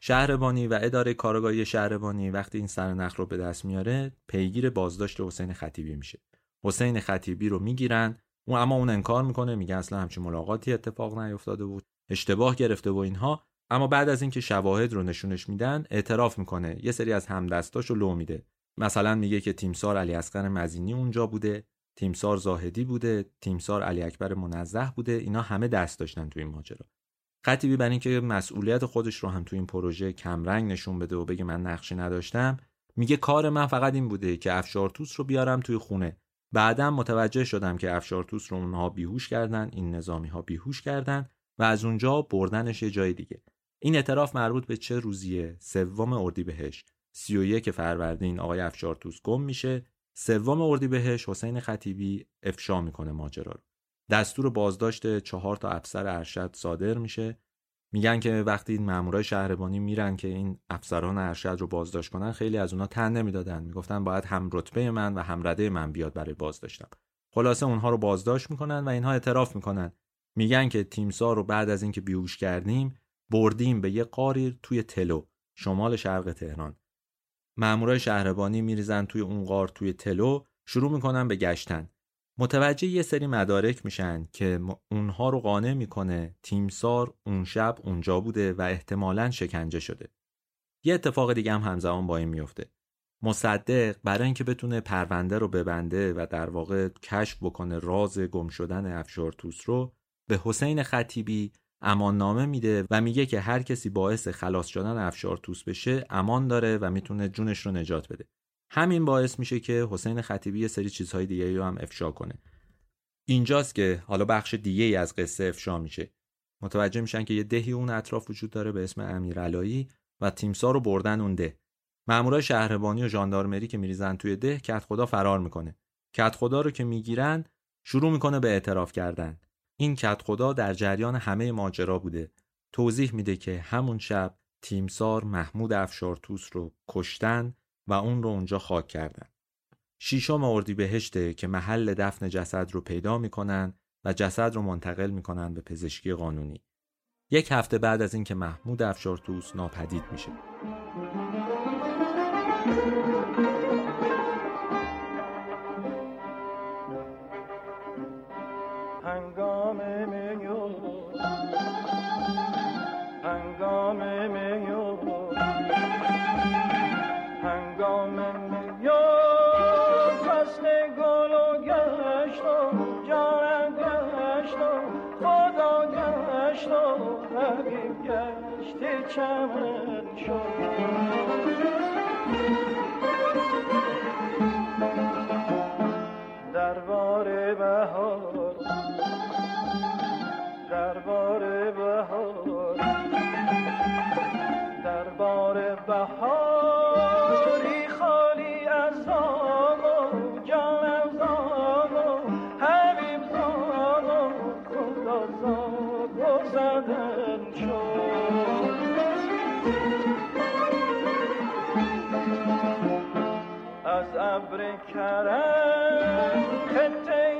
شهربانی و اداره کارگاهی شهربانی وقتی این سرنخ رو به دست میاره پیگیر بازداشت حسین خطیبی میشه. حسین خطیبی رو می‌گیرن اون اما اون انکار می‌کنه میگه اصلا همچین ملاقاتی اتفاق نیفتاده بود. اشتباه گرفته و اینها. اما بعد از اینکه شواهد رو نشونش میدن اعتراف می‌کنه. یه سری از همدستاش رو لو میده. مثلا میگه که تیمسار علی اصغر مزینی اونجا بوده. تیمسار زاهدی بوده تیمسار علی اکبر منزه بوده اینا همه دست داشتن تو این ماجرا. خطیبی برای اینکه مسئولیت خودش رو هم تو این پروژه کمرنگ نشون بده و بگه من نقشی نداشتم میگه کار من فقط این بوده که افشارتوس رو بیارم توی خونه. بعدا متوجه شدم که افشارتوس رو اونها بیهوش کردن این نظامی ها بیهوش کردن و از اونجا بردنش یه جای دیگه. این اعتراف مربوط به چه روزیه؟ سوم اردیبهشت. 31 فروردین آقای افشارتوس گم میشه. سوم اردیبهشت حسین خطیبی افشا می‌کنه ماجرا رو. دستور بازداشت چهار تا افسر ارشد صادر میشه. میگن که وقتی این مامورای شهربانی میرن که این افسران ارشد رو بازداشت کنن خیلی از اونا تن نمی‌دادن. می‌گفتن باید هم رتبه من و هم رده من بیاد برای بازداشتم. خلاصه اونها رو بازداشت می‌کنن و اینها اعتراف می‌کنن. میگن که تیمسار رو بعد از اینکه بیهوش کردیم بردیم به یه قاری توی تلو شمال شرق تهران. مامورای شهربانی میریزن توی اون غار توی تلو شروع می‌کنن به گشتن. متوجه یه سری مدارک میشن که اونها رو قانع می‌کنه تیمسار اون شب اونجا بوده و احتمالا شکنجه شده. یه اتفاق دیگه هم همزمان با این میفته مصدق برای اینکه بتونه پرونده رو ببنده و در واقع کشف بکنه راز گم شدن افشارتوس رو به حسین خطیبی امان نامه میده و میگه که هر کسی باعث خلاص شدن افشارتوس بشه امان داره و می‌تونه جونش رو نجات بده. همین باعث میشه که حسین خطیبی یه سری چیزهای دیگه رو هم افشا کنه. اینجاست که حالا بخش دیگه ای از قصه افشا میشه. متوجه میشن که یه دهی اون اطراف وجود داره به اسم امیرعلایی و تیمسار رو بردن اون ده. مامورای شهربانی و ژاندارمری که میریزن توی ده کت خدا فرار می‌کنه. کت خدا رو که می‌گیرن شروع می‌کنه به اعتراف کردن. این کت خدا در جریان همه ماجرا بوده. توضیح میده که همون شب تیمسار محمود افشارتوس رو کشتن و اون رو اونجا خاک کردن. شیشم اردی بهشته که محل دفن جسد رو پیدا می‌کنن و جسد رو منتقل می‌کنن به پزشکی قانونی. یک هفته بعد از اینکه محمود افشارتوس ناپدید میشه. چمن شد. دربار بهار. دربار بهار. دربار بهاری از ابر کرم خطه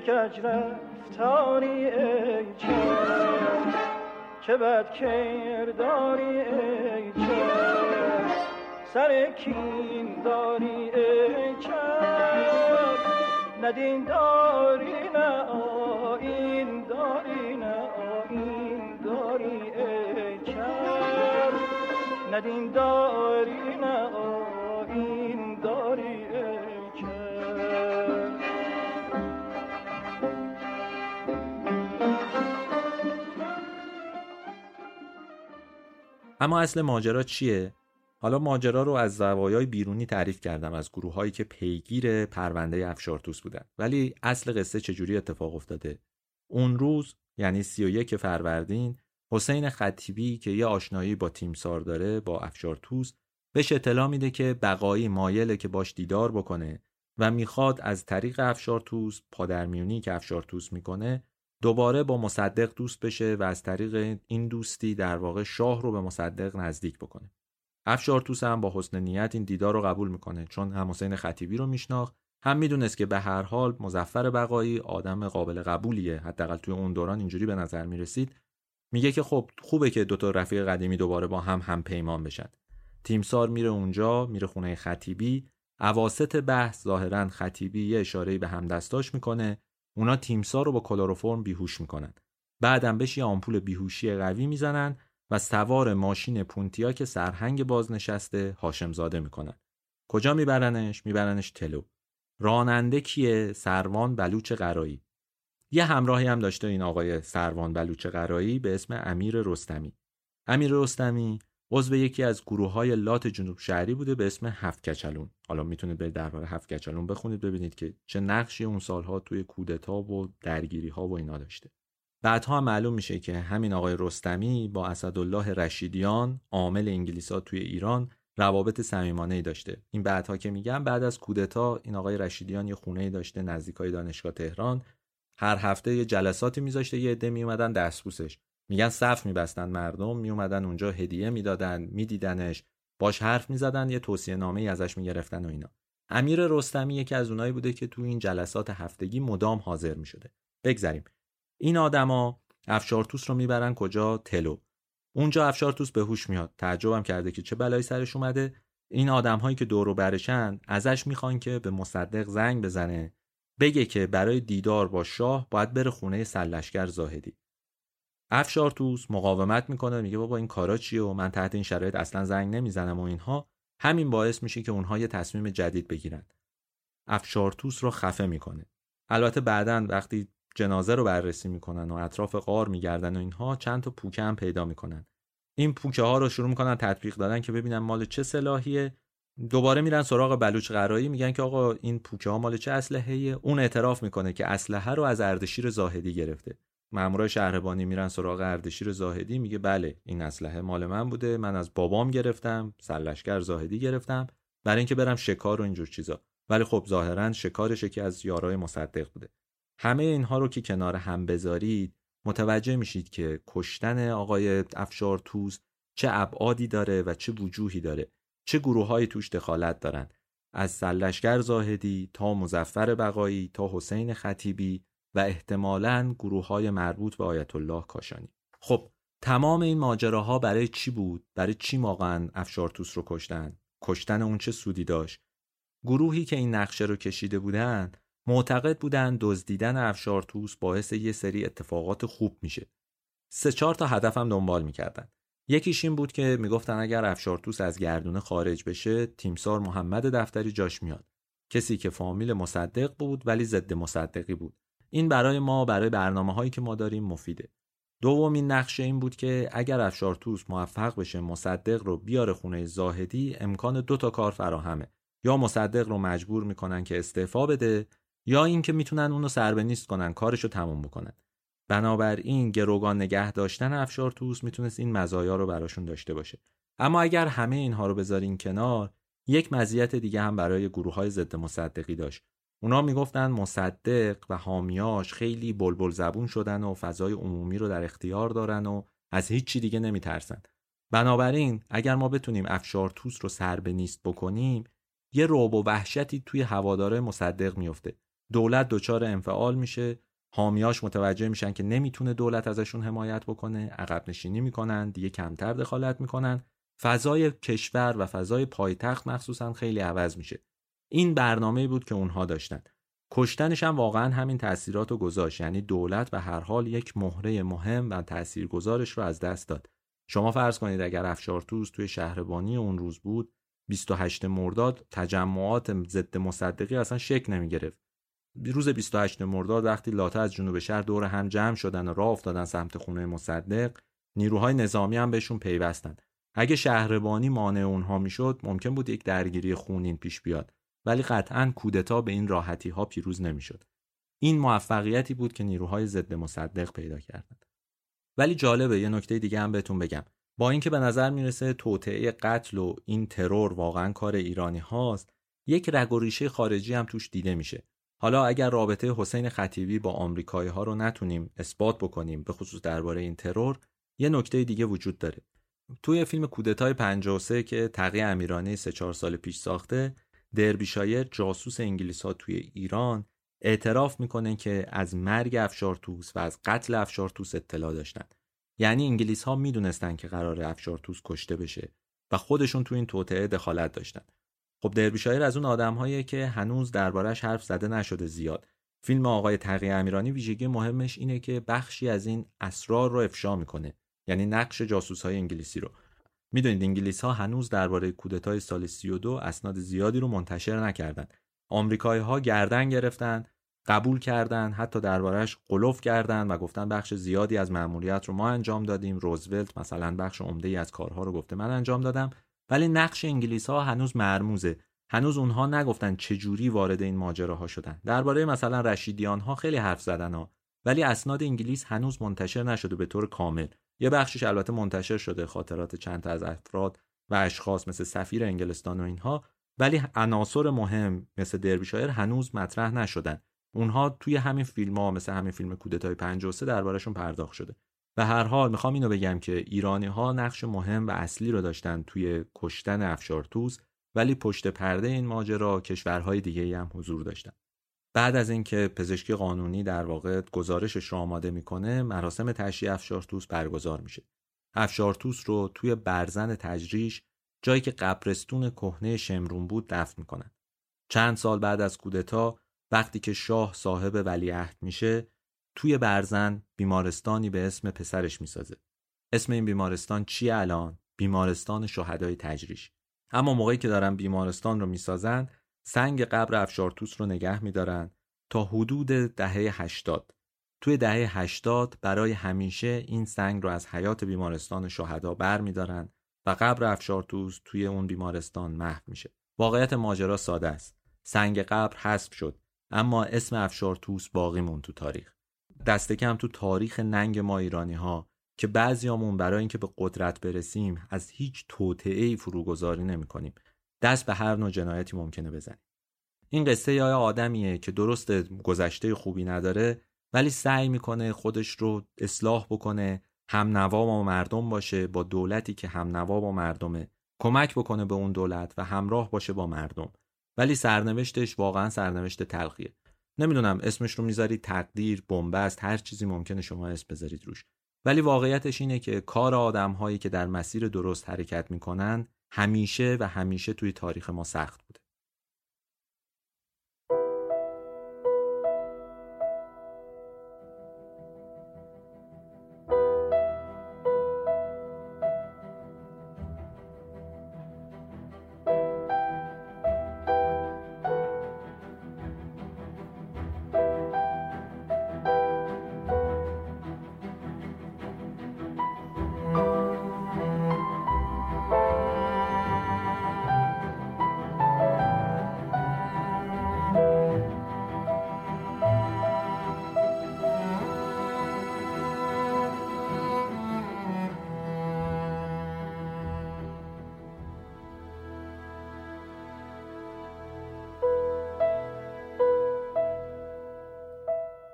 چه کج رفتاری ای چشم چه بد کرداری ای چشم سر کین داری ای چشم ندین داری نه آین داری نه آین داری ای چشم ندین داری نه آین اما اصل ماجرا چیه؟ حالا ماجرا رو از زوایای بیرونی تعریف کردم از گروه هایی که پیگیر پرونده افشارتوس بودن ولی اصل قصه چجوری اتفاق افتاده اون روز یعنی 31 فروردین حسین خطیبی که یه آشنایی با تیمسار داره با افشارتوس بهش اطلاع میده که بقایی مایله که باش دیدار بکنه و می‌خواد از طریق افشارتوس پادرمیونی که افشارتوس می‌کنه دوباره با مصدق دوست بشه و از طریق این دوستی در واقع شاه رو به مصدق نزدیک بکنه. افشارتوس هم با حسن نیت این دیدار رو قبول می‌کنه چون هم حسین خطیبی رو میشناخت هم می‌دونست که به هر حال مزفر بقایی آدم قابل قبولیه. حداقل توی اون دوران اینجوری به نظر می‌رسید. میگه که خب خوبه که دوتا رفیق قدیمی دوباره با هم هم پیمان بشن. تیمسار میره اونجا میره خونه خطیبی. اواسط بحث ظاهرا خطیبی یه اشاره به همدستاش می‌کنه. اونا تیمسار رو با کلروفرم بیهوش می‌کنن. بعدم بهش یه آمپول بیهوشی قوی می‌زنن و سوار ماشین پونتیا که سرهنگ بازنشسته هاشم زاده می‌کنن. کجا میبرنش؟ میبرنش تلو. راننده کیه؟ سروان بلوچ قرایی. یه همراهی هم داشته این آقای سروان بلوچ قرایی به اسم امیر رستمی. امیر رستمی عضو یکی از گروه های لات جنوب شهری بوده به اسم هفت کچلون. حالا می‌تونید به درباره هفت کچلون بخونید ببینید که چه نقشی اون سالها توی کودتا و درگیری ها و اینا داشته. بعدها معلوم میشه که همین آقای رستمی با اسدالله رشیدیان عامل انگلیسا توی ایران روابط صمیمانه ای داشته. این بعدها که میگم بعد از کودتا این آقای رشیدیان یه خونه داشته نزدیکای دانشگاه تهران. هر هفته یه جلساتی میذاشته یه عده میومدن دستبوسش. میگن صف میبستن مردم میومدن اونجا هدیه می‌دادن میدیدنش باش حرف می‌زدن یه توصیه نامه ای ازش می‌گرفتن و اینا. امیر رستمی یکی از اونایی بوده که تو این جلسات هفتگی مدام حاضر می‌شده. بگذریم. این آدما افشارتوس رو می‌برن کجا؟ تلو. اونجا افشارتوس به هوش میاد. تعجبم کرده که چه بلایی سرش اومده. این آدم هایی که دور و برشن ازش می‌خوان که به مصدق زنگ بزنه. بگه که برای دیدار با شاه باید بره خونه سلشگر زاهدی. افشارتوس مقاومت می‌کنه میگه بابا این کارا چیه و من تحت این شرایط اصلا زنگ نمی‌زنم و اینها. همین باعث میشه که اونها یه تصمیم جدید بگیرن. افشارتوس رو خفه می‌کنه. البته بعدا وقتی جنازه رو بررسی می‌کنن و اطراف غار میگردن و اینها چند تا پوکه هم پیدا می‌کنن. این پوکه ها رو شروع می‌کنن تطبیق دادن که ببینن مال چه سلاحیه. دوباره میرن سراغ بلوچ قرایی میگن که آقا این پوکه ها مال چه اسلحه‌ایه؟ اون اعتراف می‌کنه که اسلحه رو از اردشیر زاهدی گرفته. مامورای شهربانی میرن سراغ اردشیر زاهدی میگه بله این اسلحه مال من بوده من از بابام گرفتم سرلشکر زاهدی گرفتم برای اینکه برم شکار و اینجور چیزا. ولی خب ظاهرا شکارش که از یارای مصدق بوده. همه اینها رو که کنار هم بذارید متوجه میشید که کشتن آقای افشار توز چه ابعادی داره و چه وجوهی داره. چه گروههایی توش دخالت دارن. از سلشگر زاهدی تا مزفر بقایی تا حسین خطیبی و احتمالاً گروه های مربوط به آیت الله کاشانی. خب تمام این ماجراها برای چی بود؟ برای چی واقعا افشارتوس رو کشتن؟ کشتن اون چه سودی داشت؟ گروهی که این نقشه رو کشیده بودن معتقد بودن دزدیدن افشارتوس باعث یه سری اتفاقات خوب میشه. سه چهار تا هدفم دنبال می‌کردن. یکیش این بود که می‌گفتن اگر افشارتوس از گردونه خارج بشه تیمسار محمد دفتری جاش میاد. کسی که فامیل مصدق بود ولی ضد مصدقی بود. این برای ما برای برنامه هایی که ما داریم مفیده. دومین نقشه این بود که اگر افشارتوس موفق بشه مصدق رو بیاره خونه زاهدی امکان دو تا کار فراهمه. یا مصدق رو مجبور می‌کنن که استعفا بده یا اینکه می‌تونن اونو سربه نیست کنن کارشو تموم بکنن. بنابراین گروگان نگه داشتن افشارتوس می‌تونست این مزایا رو براشون داشته باشه. اما اگر همه اینها رو بذارین کنار یک مزیت دیگه هم برای گروه های ضد مصدقی داشت. اونا می‌گفتن مصدق و حامیاش خیلی بلبل زبون شدن و فضای عمومی رو در اختیار دارن و از هیچی دیگه نمیترسن. بنابراین اگر ما بتونیم افشارتوس رو سر به نیست بکنیم یه روب و وحشتی توی هواداره مصدق میفته دولت دچار انفعال میشه حامیاش متوجه میشن که نمی‌تونه دولت ازشون حمایت بکنه عقب نشینی می‌کنن دیگه کمتر دخالت می‌کنن. فضای کشور و فضای پایتخت مخصوصا خیلی عوض میشه. این برنامه بود که اونها داشتن. کشتنش هم واقعا همین تاثیرات رو گذاشت. یعنی دولت به هر حال یک مهره مهم و تاثیرگذارش رو از دست داد. شما فرض کنید اگر افشارتوز توی شهربانی اون روز بود 28 مرداد تجمعات ضد مصدقی اصلا شک نمی گرفت روز 28 مرداد وقتی لاته از جنوب شهر دور هم جمع شدن و راه افتادن سمت خونه مصدق نیروهای نظامی هم بهشون پیوستن. اگه شهربانی مانع اونها می‌شد ممکن بود یک درگیری خونین پیش بیاد. ولی قطعا کودتا به این راحتی ها پیروز نمی‌شد. این موفقیتی بود که نیروهای ضد مصدق پیدا کردند. ولی جالبه یه نکته دیگه هم بهتون بگم. با اینکه به نظر می‌رسه توطعه قتل و این ترور واقعا کار ایرانی هاست یک رگ و ریشه خارجی هم توش دیده میشه. حالا اگر رابطه حسین خطیبی با آمریکایی ها رو نتونیم اثبات بکنیم به خصوص درباره این ترور یه نکته دیگه وجود داره. توی فیلم کودتای 53 که تقی امیرانی سه چهار سال پیش ساخته دربیشایر جاسوس انگلیس ها توی ایران اعتراف می‌کنه که از مرگ افشارتوس و از قتل افشارتوس اطلاع داشتن. یعنی انگلیس ها می‌دونستن که قرار افشارتوس کشته بشه و خودشون تو این توطعه دخالت داشتن. خب دربیشایر از اون آدمهایی که هنوز دربارش حرف زده نشده زیاد. فیلم آقای تقی امیرانی ویژگی مهمش اینه که بخشی از این اسرار رو افشا می‌کنه. یعنی نقش جاسوس های انگلیسی رو. می‌دونید انگلیس ها هنوز درباره کودتای سال 32 اسناد زیادی رو منتشر نکردند. آمریکایی ها گردن گرفتن قبول کردن حتی دربارش قلوف کردن و گفتن بخش زیادی از مأموریت رو ما انجام دادیم. روزولت مثلا بخش عمده ای از کارها رو گفته من انجام دادم. ولی نقش انگلیس ها هنوز مرموزه. هنوز اونها نگفتن چه جوری وارد این ماجراها شدن. درباره مثلا رشیدیان ها خیلی حرف زدن ها. ولی اسناد انگلیس هنوز منتشر نشده به طور کامل. یه بخشش البته منتشر شده خاطرات چند تا از افراد و اشخاص مثل سفیر انگلستان و اینها ولی عناصر مهم مثل دربیشایر هنوز مطرح نشدن. اونها توی همین فیلم ها مثل همین فیلم کودتای 53 دربارشون پرداخت شده. به هر حال می‌خوام اینو بگم که ایرانی ها نقش مهم و اصلی رو داشتن توی کشتن افشارتوز ولی پشت پرده این ماجرا کشورهای دیگه هم حضور داشتن. بعد از اینکه پزشکی قانونی در واقع گزارشش رو آماده می‌کنه مراسم تشییع افشارتوس برگزار میشه. افشارتوس رو توی برزن تجریش جایی که قبرستون کهنه شمرون بود دفن می‌کنن. چند سال بعد از کودتا وقتی که شاه صاحب ولیعهد میشه توی برزن بیمارستانی به اسم پسرش می‌سازه. اسم این بیمارستان چیه الان؟ بیمارستان شهدای تجریش. اما موقعی که دارن بیمارستان رو می‌سازن سنگ قبر افشارتوس رو نگه میدارن تا حدود دهه 80 توی دهه 80 برای همیشه این سنگ رو از حیات بیمارستان شهدا بر میدارن و قبر افشارتوس توی اون بیمارستان محو میشه. واقعیت ماجرا ساده است. سنگ قبر حذف شد اما اسم افشارتوس باقی مون تو تاریخ. دست کم تو تاریخ ننگ ما ایرانی ها که بعضیامون برای اینکه به قدرت برسیم از هیچ توطئه‌ای فروگذاری نمی‌کنیم. دست به هر نوع جنایتی ممکنه بزنیم این قصه یا آدمیه که درست گذشته خوبی نداره ولی سعی می‌کنه خودش رو اصلاح بکنه هم نوا با مردم باشه با دولتی که هم نوا با مردمه کمک بکنه به اون دولت و همراه باشه با مردم. ولی سرنوشتش واقعا سرنوشت تلخیه. نمی‌دونم اسمش رو می‌ذارید تقدیر بنبست هر چیزی ممکنه شما اسم بذارید روش. ولی واقعیتش اینه که کار آدم هایی که در مسیر درست حرکت می‌کنن همیشه و همیشه توی تاریخ ما سخت بوده.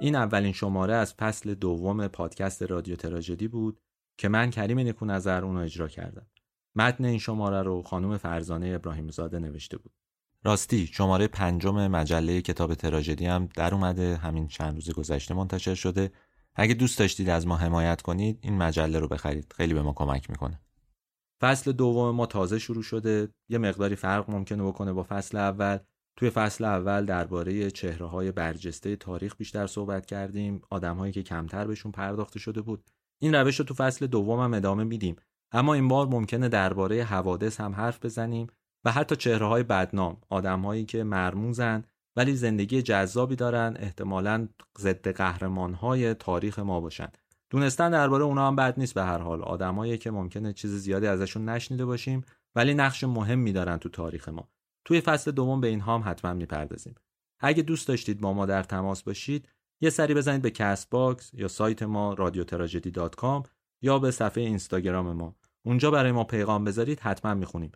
این اولین شماره از فصل دوم پادکست رادیو تراژدی بود که من کریم نکو نظر اونو اجرا کردم. متن این شماره رو خانم فرزانه ابراهیم زاده نوشته بود. راستی شماره پنجم مجله کتاب تراژدی هم در اومده همین چند روز گذشته منتشر شده. اگه دوست داشتید از ما حمایت کنید این مجله رو بخرید. خیلی به ما کمک می‌کنه. فصل دوم ما تازه شروع شده. یه مقداری فرق ممکنه بکنه با فصل اول توی فصل اول درباره چهره های برجسته تاریخ بیشتر صحبت کردیم. آدمهایی که کمتر بهشون پرداخته شده بود. این روش رو تو فصل دوم هم ادامه میدیم. اما این بار ممکنه درباره حوادث هم حرف بزنیم و حتی چهره های بدنام. آدمهایی که مرموزن ولی زندگی جذابی دارن. احتمالا ضد قهرمان های تاریخ ما باشن. دونستن درباره اونا هم بد نیست به هر حال. آدمایی که ممکنه چیز زیادی ازشون نشنیده باشیم ولی نقش مهمی دارن تو تاریخ ما. توی فصل دوم به اینها هم حتما می‌پردازیم. اگه دوست داشتید با ما در تماس باشید یه سری بزنید به Castbox یا سایت ما رادیو یا به صفحه اینستاگرام ما. اونجا برای ما پیغام بذارید حتما می‌خونیم.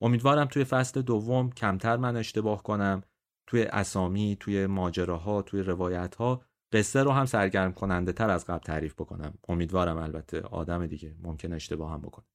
امیدوارم توی فصل دوم کمتر من اشتباه کنم. توی اسامی توی ماجراها توی روایت ها قصه رو هم سرگرم کننده تر از قبل تعریف بکنم. امیدوارم البته آدم دیگه ممکن اشتباه هم بکنه.